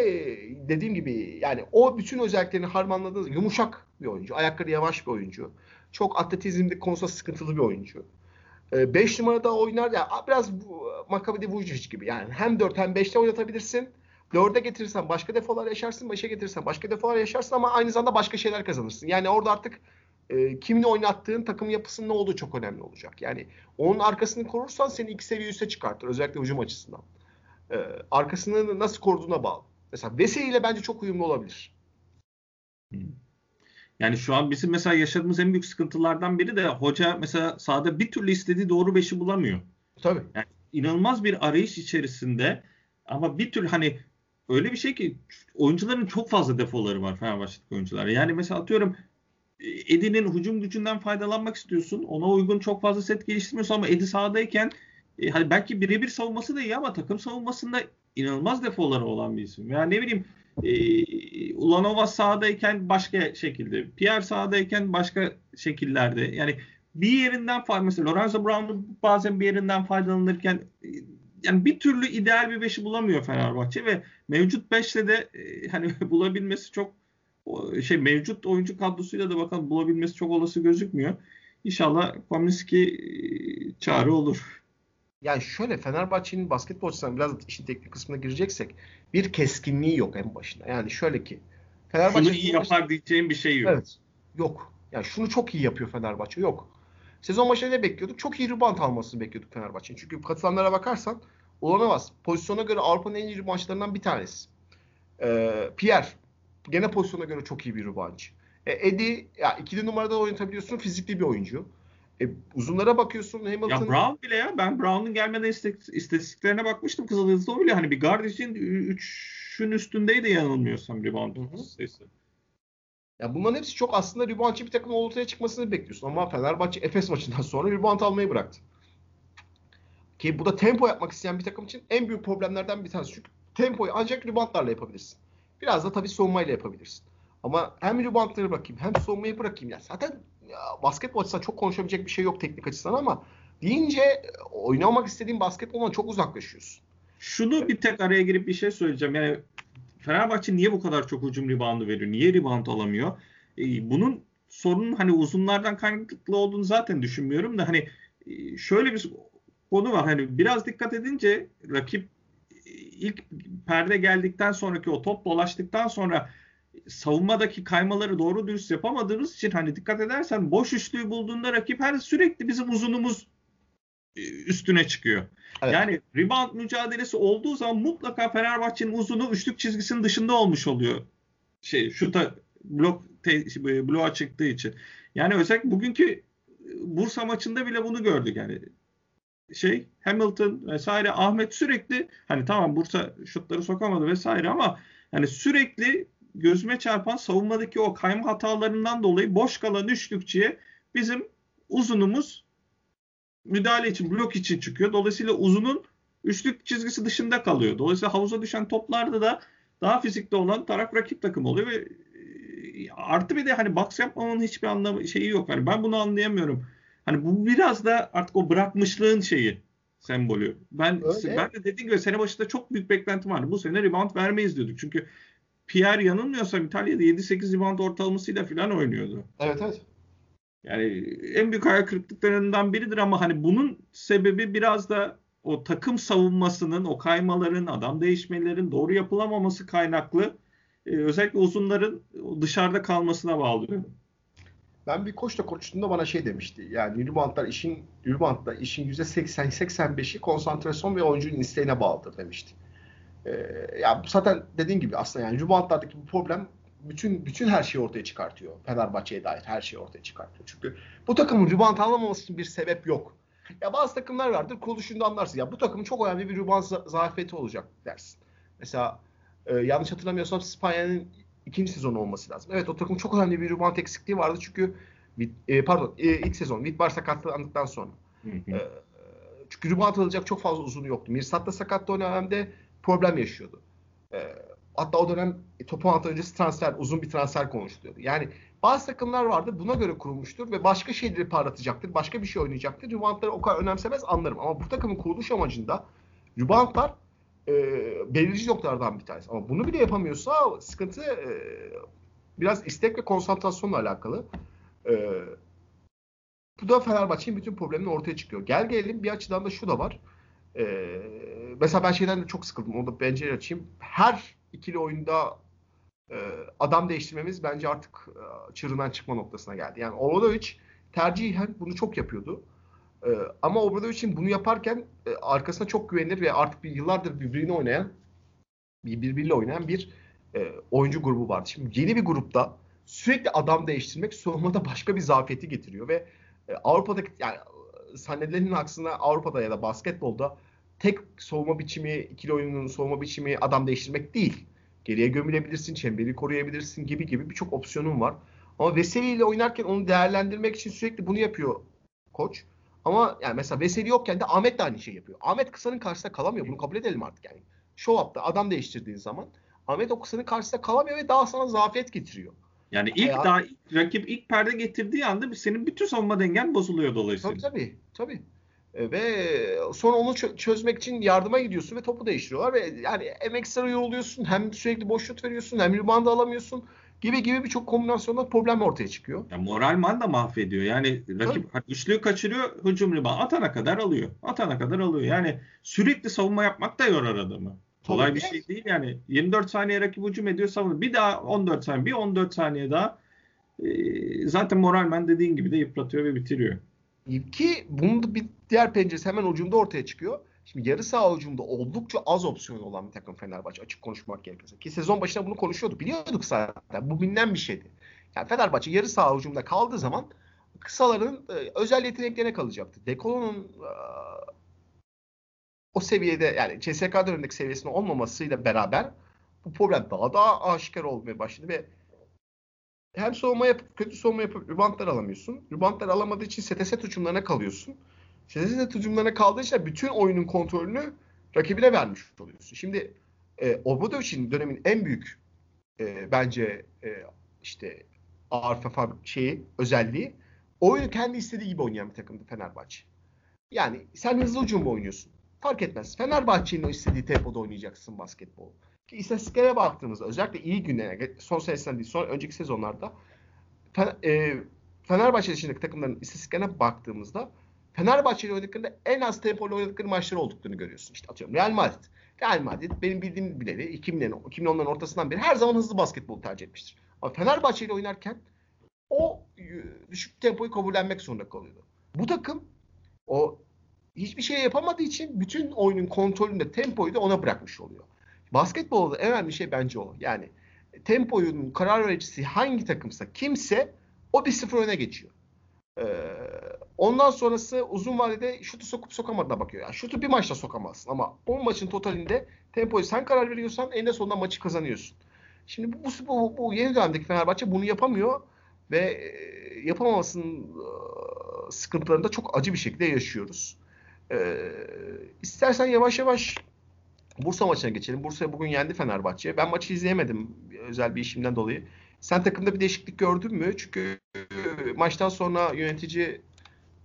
dediğim gibi yani o bütün özelliklerini harmanladığınız yumuşak bir oyuncu. Ayakları yavaş bir oyuncu. Çok atletizmde konusunda sıkıntılı bir oyuncu. 5 numarada oynar ya biraz Maccabi Vujic gibi yani hem 4 hem 5'te oynatabilirsin. 4'e getirirsen başka defolar yaşarsın, 5'e getirirsen başka defolar yaşarsın ama aynı zamanda başka şeyler kazanırsın. Yani orada artık e, kimin oynattığın takım yapısının ne olduğu çok önemli olacak. Yani onun arkasını korursan seni iki seviye üste çıkartır özellikle hücum açısından. E, arkasını nasıl koruduğuna bağlı. Mesela Veseli ile bence çok uyumlu olabilir. Yani şu an bizim mesela yaşadığımız en büyük sıkıntılardan biri de hoca mesela sahada bir türlü istediği doğru beşi bulamıyor. Tabii. Yani inanılmaz bir arayış içerisinde ama bir türlü hani öyle bir şey ki oyuncuların çok fazla defoları var Fenerbahçe'deki oyuncular. Yani mesela atıyorum Edi'nin hücum gücünden faydalanmak istiyorsun. Ona uygun çok fazla set geliştirmiyorsun ama Edi sahadayken e, hani belki birebir savunması da iyi ama takım savunmasında inanılmaz defoları olan bir isim. Yani ne bileyim e, Ulanova sahadayken başka şekilde, Pierre sahadayken başka şekillerde. Yani bir yerinden mesela Lorenzo Brown'un bazen bir yerinden faydalanırken e, yani bir türlü ideal bir beşi bulamıyor Fenerbahçe ve mevcut beşle de e, hani bulabilmesi çok şey mevcut oyuncu kadrosuyla da bakalım bulabilmesi çok olası gözükmüyor. İnşallah Kominski e, çare olur. Yani şöyle Fenerbahçe'nin basketbol açısından biraz işin teknik kısmına gireceksek bir keskinliği yok en başında. Yani şöyle ki Fenerbahçe şunu iyi yapar diyeceğim bir şey yok. Evet. Yok. Yani şunu çok iyi yapıyor Fenerbahçe. Yok. Sezon başında ne bekliyorduk? Çok iyi rebound almasını bekliyorduk Fenerbahçe'nin. Çünkü katılanlara bakarsan olamaz. Pozisyona göre Avrupa'nın en iyi maçlarından bir tanesi. Ee, Pierre gene pozisyona göre çok iyi bir reboundçı. E, Eddie ya ikili numarada oynatabiliyorsun. Fizikli bir oyuncu. E, uzunlara bakıyorsun Hamilton. Ya Brown bile ya ben Brown'un gelmeden istatistiklerine bakmıştım Kızıldız'da o bile hani bir guard için 3'ün üstündeydi yanılmıyorsam rebound sayısı. Ya bunların hepsi çok aslında reboundçı bir takım ortaya çıkmasını bekliyorsun ama Fenerbahçe Efes maçından sonra rebound almayı bıraktı. Ki bu da tempo yapmak isteyen bir takım için en büyük problemlerden bir tanesi. Çünkü tempoyu ancak reboundlarla yapabilirsin. Biraz da tabii savunmayla yapabilirsin. Ama hem reboundları bırakayım hem savunmayı bırakayım. Ya zaten ya, basketbol açısından çok konuşabilecek bir şey yok teknik açısından ama deyince oynamak istediğin basketboldan çok uzaklaşıyorsun. Şunu bir tek araya girip bir şey söyleyeceğim. Yani Fenerbahçe niye bu kadar çok hücum reboundu veriyor? Niye rebound alamıyor? Ee, bunun sorunun hani uzunlardan kaynaklı olduğunu zaten düşünmüyorum da hani e, şöyle bir konu var. Hani biraz dikkat edince rakip e, ilk perde geldikten sonraki o top dolaştıktan sonra savunmadaki kaymaları doğru dürüst yapamadığımız için hani dikkat edersen boş üçlüyü bulduğunda rakip her sürekli bizim uzunumuz e, üstüne çıkıyor. Evet. Yani rebound mücadelesi olduğu zaman mutlaka Fenerbahçe'nin uzunu üçlük çizgisinin dışında olmuş oluyor. Şey şuta blok te, bloğa çıktığı için. Yani özellikle bugünkü e, Bursa maçında bile bunu gördük yani. Şey Hamilton vesaire Ahmet sürekli hani tamam Bursa şutları sokamadı vesaire ama yani sürekli gözüme çarpan savunmadaki o kayma hatalarından dolayı boş kalan üçlükçüye bizim uzunumuz müdahale için, blok için çıkıyor. Dolayısıyla uzunun üçlük çizgisi dışında kalıyor. Dolayısıyla havuza düşen toplarda da daha fizikli olan taraf rakip takım oluyor ve e, artı bir de hani box yapmanın hiçbir anlamı şeyi yok. Hani ben bunu anlayamıyorum. Hani bu biraz da artık o bırakmışlığın şeyi sembolü. Ben Öyle. ben de dediğim gibi sene başında çok büyük beklentim vardı. Bu sene rebound vermeyiz diyorduk. Çünkü Pierre yanılmıyorsam İtalya'da 7-8 rebound ortalamasıyla falan oynuyordu. Evet evet. Yani en büyük hayal kırıklıklarından biridir ama hani bunun sebebi biraz da o takım savunmasının, o kaymaların, adam değişmelerin doğru yapılamaması kaynaklı. Ee, özellikle uzunların dışarıda kalmasına bağlıyorum. Ben bir koçla konuştuğumda bana şey demişti. Yani reboundlar işin reboundda işin %80-85'i konsantrasyon ve oyuncunun isteğine bağlıdır demişti. Ee, ya zaten dediğin gibi aslında yani reboundlardaki bu problem bütün bütün her şeyi ortaya çıkartıyor. Fenerbahçe'ye dair her şeyi ortaya çıkartıyor. Çünkü bu takımın rebound alamaması için bir sebep yok. Ya bazı takımlar vardır kuruluşunda anlarsın. Ya bu takımın çok önemli bir rebound zafiyeti olacak dersin. Mesela e, yanlış hatırlamıyorsam Spanya'nın ikinci sezonu olması lazım. Evet o takım çok önemli bir rebound eksikliği vardı çünkü e, pardon e, ilk sezon Vidbar sakatlandıktan sonra. Hı hı. E, çünkü rebound alacak çok fazla uzunu yoktu. Mirsat da sakattı o dönemde problem yaşıyordu. E, hatta o dönem topu antı öncesi transfer, uzun bir transfer konuşuluyordu. Yani bazı takımlar vardı buna göre kurulmuştur ve başka şeyleri parlatacaktır, başka bir şey oynayacaktır. Reboundları o kadar önemsemez anlarım. Ama bu takımın kuruluş amacında reboundlar e, belirleyici noktalardan bir tanesi. Ama bunu bile yapamıyorsa sıkıntı e, biraz istek ve konsantrasyonla alakalı. E, bu da Fenerbahçe'nin bütün problemini ortaya çıkıyor. Gel gelelim bir açıdan da şu da var. E, mesela ben şeyden de çok sıkıldım. Onu da pencere açayım. Her ikili oyunda e, adam değiştirmemiz bence artık e, çığırından çıkma noktasına geldi. Yani Obradovic tercihen bunu çok yapıyordu. E, ama Obradovic'in bunu yaparken e, arkasına çok güvenilir ve artık bir yıllardır birbirini oynayan bir birbiriyle oynayan bir e, oyuncu grubu vardı. Şimdi yeni bir grupta sürekli adam değiştirmek savunmada başka bir zafiyeti getiriyor ve e, Avrupa'daki yani zannedilenin aksine Avrupa'da ya da basketbolda tek soğuma biçimi, ikili oyunun soğuma biçimi adam değiştirmek değil. Geriye gömülebilirsin, çemberi koruyabilirsin gibi gibi birçok opsiyonun var. Ama Veseli ile oynarken onu değerlendirmek için sürekli bunu yapıyor koç. Ama yani mesela Veseli yokken de Ahmet de aynı şey yapıyor. Ahmet kısanın karşısında kalamıyor. Bunu kabul edelim artık yani. Show up'ta adam değiştirdiğin zaman Ahmet o kısanın karşısında kalamıyor ve daha sana zafiyet getiriyor. Yani ilk Ayağı... daha rakip ilk perde getirdiği anda senin bütün savunma dengen bozuluyor dolayısıyla. Tabii tabii. tabii. E, ve sonra onu çözmek için yardıma gidiyorsun ve topu değiştiriyorlar ve yani hem ekstra yoruluyorsun hem sürekli boş şut veriyorsun hem rebound alamıyorsun gibi gibi birçok kombinasyonda problem ortaya çıkıyor. Ya moralman da mahvediyor. Yani rakip Tabii. üçlüyü kaçırıyor, hücum rebound atana kadar alıyor. Atana kadar alıyor. Yani sürekli savunma yapmak da yorar adamı. Kolay bir şey değil yani. 24 saniye rakip hücum ediyor savunuyor. Bir daha 14 saniye, bir 14 saniye daha zaten moralmen dediğin gibi de yıpratıyor ve bitiriyor. Ki bunun da bir diğer penceresi hemen ucunda ortaya çıkıyor. Şimdi yarı saha ucunda oldukça az opsiyon olan bir takım Fenerbahçe açık konuşmak gerekirse. Ki sezon başında bunu konuşuyorduk. Biliyorduk zaten. Bu bilinen bir şeydi. Yani Fenerbahçe yarı saha ucunda kaldığı zaman kısaların e, özel yeteneklerine kalacaktı. Dekolo'nun e, o seviyede yani CSK dönemindeki seviyesinde olmamasıyla beraber bu problem daha da aşikar olmaya başladı ve hem soğuma yapıp kötü soğuma yapıp reboundlar alamıyorsun. Reboundlar alamadığı için sete set hücumlarına kalıyorsun. Sete set hücumlarına kaldığı için bütün oyunun kontrolünü rakibine vermiş oluyorsun. Şimdi e, Obradovic'in dönemin en büyük e, bence e, işte ağır şeyi, özelliği oyunu kendi istediği gibi oynayan bir takımdı Fenerbahçe. Yani sen hızlı hücum oynuyorsun. Fark etmez. Fenerbahçe'nin o istediği tempoda oynayacaksın basketbol. İstatistiklere baktığımızda özellikle iyi günlere, son senesinden değil, son önceki sezonlarda e, Fenerbahçe dışındaki takımların istatistiklerine baktığımızda Fenerbahçe'yle oynadıklarında en az tempolu oynadıkları maçları olduklarını görüyorsun. İşte atıyorum Real Madrid. Real Madrid benim bildiğim bileli 2000'lerin 2010'ların ortasından beri her zaman hızlı basketbol tercih etmiştir. Ama Fenerbahçe ile oynarken o düşük tempoyu kabullenmek zorunda kalıyordu. Bu takım o hiçbir şey yapamadığı için bütün oyunun kontrolünde tempoyu da ona bırakmış oluyor. Basketbolda en önemli şey bence o. Yani tempoyun karar vericisi hangi takımsa kimse o bir sıfır öne geçiyor. Ee, ondan sonrası uzun vadede şutu sokup sokamadığına bakıyor. Yani şutu bir maçta sokamazsın ama 10 maçın totalinde tempoyu sen karar veriyorsan en sonunda maçı kazanıyorsun. Şimdi bu, bu, bu, yeni dönemdeki Fenerbahçe bunu yapamıyor ve e, yapamamasının e, sıkıntılarını da çok acı bir şekilde yaşıyoruz. E, istersen yavaş yavaş Bursa maçına geçelim. Bursa bugün yendi Fenerbahçe. Ben maçı izleyemedim özel bir işimden dolayı. Sen takımda bir değişiklik gördün mü? Çünkü maçtan sonra yönetici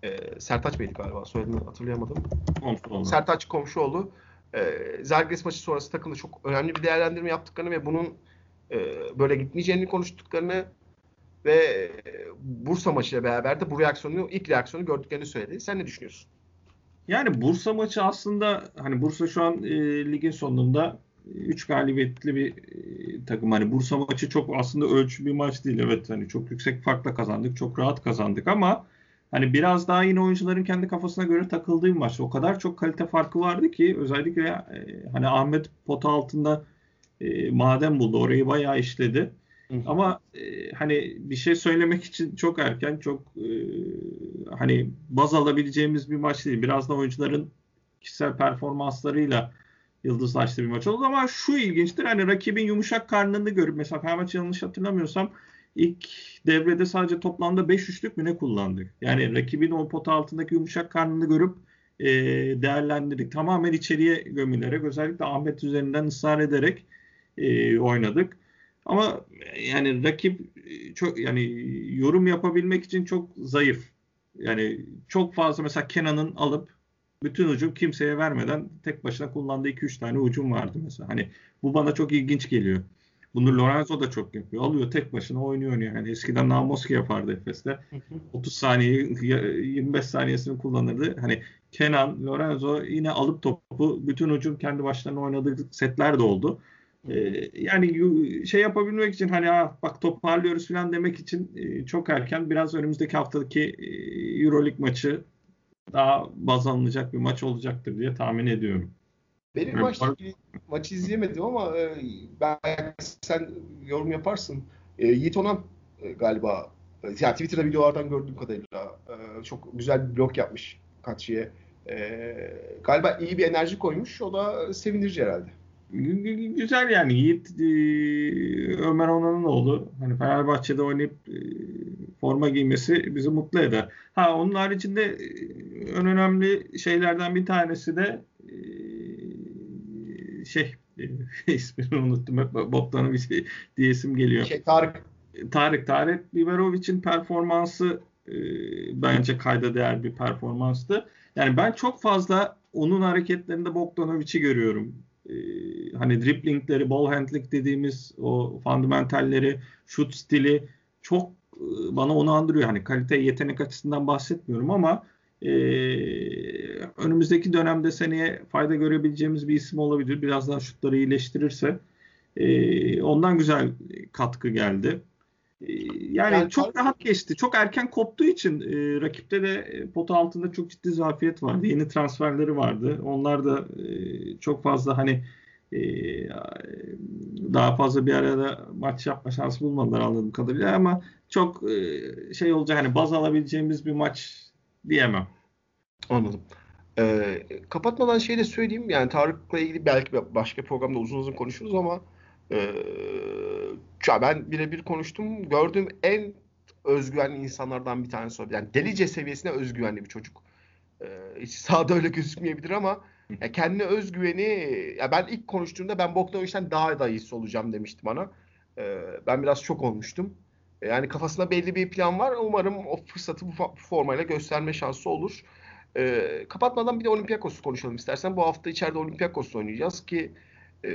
e, Sertaç Bey'di galiba. Soyadını hatırlayamadım. Komşuoğlu. Sertaç Komşuoğlu. E, Zalgiris maçı sonrası takımda çok önemli bir değerlendirme yaptıklarını ve bunun e, böyle gitmeyeceğini konuştuklarını ve e, Bursa maçıyla beraber de bu reaksiyonu, ilk reaksiyonu gördüklerini söyledi. Sen ne düşünüyorsun? Yani Bursa maçı aslında hani Bursa şu an e, ligin sonunda 3 galibiyetli bir e, takım. Hani Bursa maçı çok aslında ölçü bir maç değil. Evet hani çok yüksek farkla kazandık. Çok rahat kazandık ama hani biraz daha yine oyuncuların kendi kafasına göre takıldığı maç. O kadar çok kalite farkı vardı ki özellikle e, hani Ahmet pota altında e, maden buldu. Orayı bayağı işledi. Ama e, hani bir şey söylemek için çok erken, çok e, hani baz alabileceğimiz bir maç değil. Biraz da oyuncuların kişisel performanslarıyla yıldızlaştığı bir maç oldu ama şu ilginçtir. Hani rakibin yumuşak karnını görüp mesela Fenerbahçe yanlış hatırlamıyorsam ilk devrede sadece toplamda 5 üçlük mü ne kullandık? Yani rakibin o pota altındaki yumuşak karnını görüp e, değerlendirdik. Tamamen içeriye gömülerek özellikle Ahmet üzerinden ısrar ederek e, oynadık. Ama yani rakip çok yani yorum yapabilmek için çok zayıf. Yani çok fazla mesela Kenan'ın alıp bütün ucum kimseye vermeden tek başına kullandığı 2-3 tane ucum vardı mesela. Hani bu bana çok ilginç geliyor. Bunu Lorenzo da çok yapıyor. Alıyor tek başına oynuyor yani. Eskiden Namoski yapardı Efes'te. 30 saniye 25 saniyesini kullanırdı. Hani Kenan, Lorenzo yine alıp topu bütün ucum kendi başlarına oynadığı setler de oldu. Ee, yani şey yapabilmek için hani ah, bak toparlıyoruz falan demek için e, çok erken. Biraz önümüzdeki haftadaki e, Euroleague maçı daha baz alınacak bir maç olacaktır diye tahmin ediyorum. Benim evet, ilgili maçı izleyemedim ama e, belki sen yorum yaparsın. E, Yiğit Onan e, galiba e, yani Twitter'da videolardan gördüğüm kadarıyla e, çok güzel bir blok yapmış Kaçı'ya. E, galiba iyi bir enerji koymuş. O da sevindirici herhalde. Güzel yani Yiğit e, Ömer Onan'ın oğlu. Hani Fenerbahçe'de oynayıp e, forma giymesi bizi mutlu eder. Ha onun haricinde e, en önemli şeylerden bir tanesi de şey ismini unuttum hep Bogdan'ın bir şey diyesim geliyor. Şey, Tarık. Tarık Tarık Biberovic'in performansı e, bence kayda değer bir performanstı. Yani ben çok fazla onun hareketlerinde Bogdanovic'i görüyorum e, hani driplingleri, ball handling dediğimiz o fundamentalleri, şut stili çok e, bana onu andırıyor. Hani kalite, yetenek açısından bahsetmiyorum ama e, önümüzdeki dönemde seneye fayda görebileceğimiz bir isim olabilir. Biraz daha şutları iyileştirirse. E, ondan güzel katkı geldi. E, yani, yani çok rahat geçti. Çok erken koptuğu için e, rakipte de pota altında çok ciddi zafiyet vardı. Yeni transferleri vardı. Onlar da e, çok fazla hani e, daha fazla bir arada maç yapma şansı bulmadılar anladığım kadarıyla ama çok e, şey olacak hani baz alabileceğimiz bir maç diyemem. Anladım. Ee, kapatmadan şey de söyleyeyim yani Tarık'la ilgili belki başka programda uzun uzun konuşuruz ama e, ben birebir konuştum. Gördüğüm en özgüvenli insanlardan bir tanesi oldu. Yani delice seviyesine özgüvenli bir çocuk. Ee, hiç sahada öyle gözükmeyebilir ama ya kendine özgüveni ya ben ilk konuştuğumda ben Bogdanovic'den daha da iyisi olacağım demişti bana. Ee, ben biraz şok olmuştum. Yani kafasında belli bir plan var. Umarım o fırsatı bu formayla gösterme şansı olur. Ee, kapatmadan bir de Olympiakos'u konuşalım istersen. Bu hafta içeride Olympiakos'u oynayacağız ki e,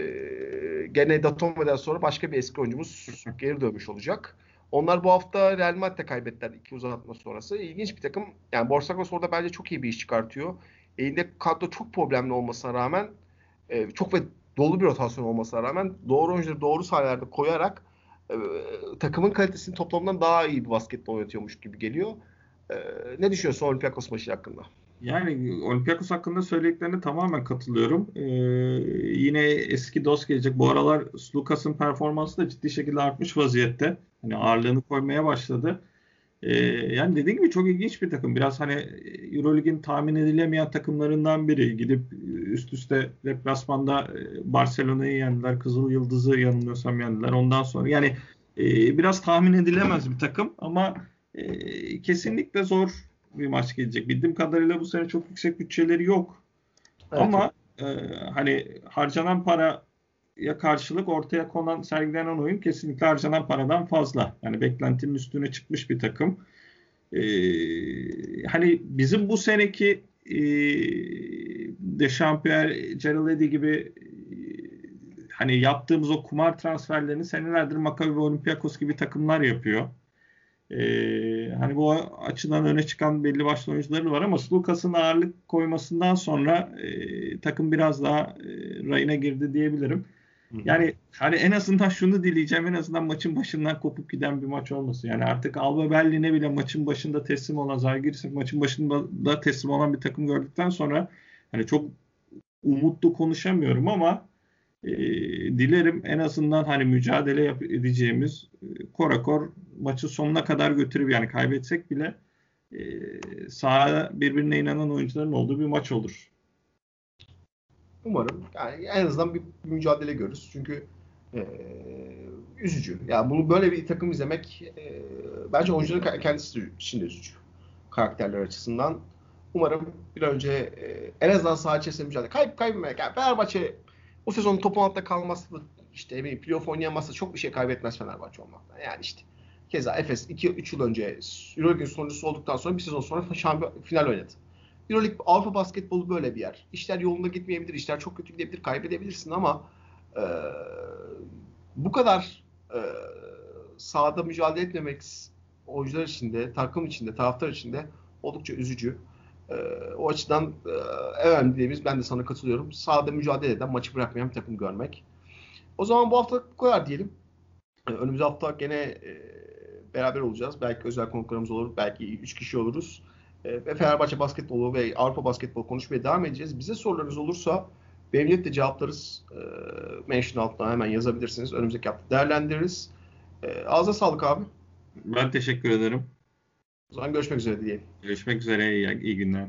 gene Datome'den sonra başka bir eski oyuncumuz geri dönmüş olacak. Onlar bu hafta Real Madrid'de kaybettiler iki uzatma sonrası. İlginç bir takım. Yani Borsakos orada bence çok iyi bir iş çıkartıyor. Elinde kadro çok problemli olmasına rağmen e, çok ve dolu bir rotasyon olmasına rağmen doğru oyuncuları doğru sahnelerde koyarak e, takımın kalitesini toplamdan daha iyi bir basketbol oynatıyormuş gibi geliyor. E, ne düşünüyorsun Olympiakos maçı hakkında? Yani Olympiakos hakkında söylediklerine tamamen katılıyorum. Ee, yine eski dost gelecek. Bu aralar Lucas'ın performansı da ciddi şekilde artmış vaziyette. Hani ağırlığını koymaya başladı. Ee, yani dediğim gibi çok ilginç bir takım. Biraz hani Eurolig'in tahmin edilemeyen takımlarından biri. Gidip üst üste deplasmanda e, Barcelona'yı yendiler. Kızıl Yıldız'ı yanılmıyorsam yendiler. Ondan sonra yani e, biraz tahmin edilemez bir takım ama e, kesinlikle zor bir maç gelecek. Bildiğim kadarıyla bu sene çok yüksek bütçeleri yok. Evet. Ama e, hani harcanan para ya karşılık ortaya konan sergilenen oyun kesinlikle harcanan paradan fazla. Yani beklentinin üstüne çıkmış bir takım. Ee, hani bizim bu seneki e, de Champion, Gerald Eddy gibi e, hani yaptığımız o kumar transferlerini senelerdir Maccabi ve Olympiakos gibi takımlar yapıyor. Ee, hani bu açıdan öne çıkan belli başlı oyuncuları var ama Lucas'ın ağırlık koymasından sonra e, takım biraz daha e, rayına girdi diyebilirim. Yani hani en azından şunu dileyeceğim en azından maçın başından kopup giden bir maç olmasın. Yani artık Alba Berlin'e bile maçın başında teslim olan Zalgiris'in maçın başında teslim olan bir takım gördükten sonra hani çok umutlu konuşamıyorum ama e, dilerim en azından hani mücadele yap- edeceğimiz e, korakor maçı sonuna kadar götürüp yani kaybetsek bile e, sahada birbirine inanan oyuncuların olduğu bir maç olur. Umarım. Yani en azından bir mücadele görürüz. Çünkü e, üzücü. Yani bunu böyle bir takım izlemek e, bence oyuncuların kendisi için de üzücü. Karakterler açısından. Umarım bir önce e, en azından saha içerisinde mücadele. Kayıp kaybetmek. Yani Fenerbahçe o sezonun topun altında kalması işte eminim playoff oynayamazsa çok bir şey kaybetmez Fenerbahçe olmaktan. Yani işte keza Efes 2-3 yıl önce Euroleague sonuncusu olduktan sonra bir sezon sonra şampiyon, final oynadı. Euroleague Avrupa basketbolu böyle bir yer. İşler yolunda gitmeyebilir, işler çok kötü gidebilir, kaybedebilirsin ama e, bu kadar e, sahada mücadele etmemek oyuncular içinde, takım içinde, taraftar içinde oldukça üzücü. E, o açıdan e, önemli dediğimiz ben de sana katılıyorum. Sahada mücadele eden, maçı bırakmayan bir takım görmek. O zaman bu hafta bu kadar diyelim. E, önümüzdeki hafta gene e, beraber olacağız. Belki özel konuklarımız olur, belki 3 kişi oluruz. E, ve Fenerbahçe basketbolu ve Avrupa basketbolu konuşmaya devam edeceğiz. Bize sorularınız olursa memnuniyetle cevaplarız. E, mention altına hemen yazabilirsiniz. Önümüzdeki hafta değerlendiririz. E, ağza sağlık abi. Ben teşekkür ederim. O zaman görüşmek üzere diyelim. Görüşmek üzere. İyi, iyi günler.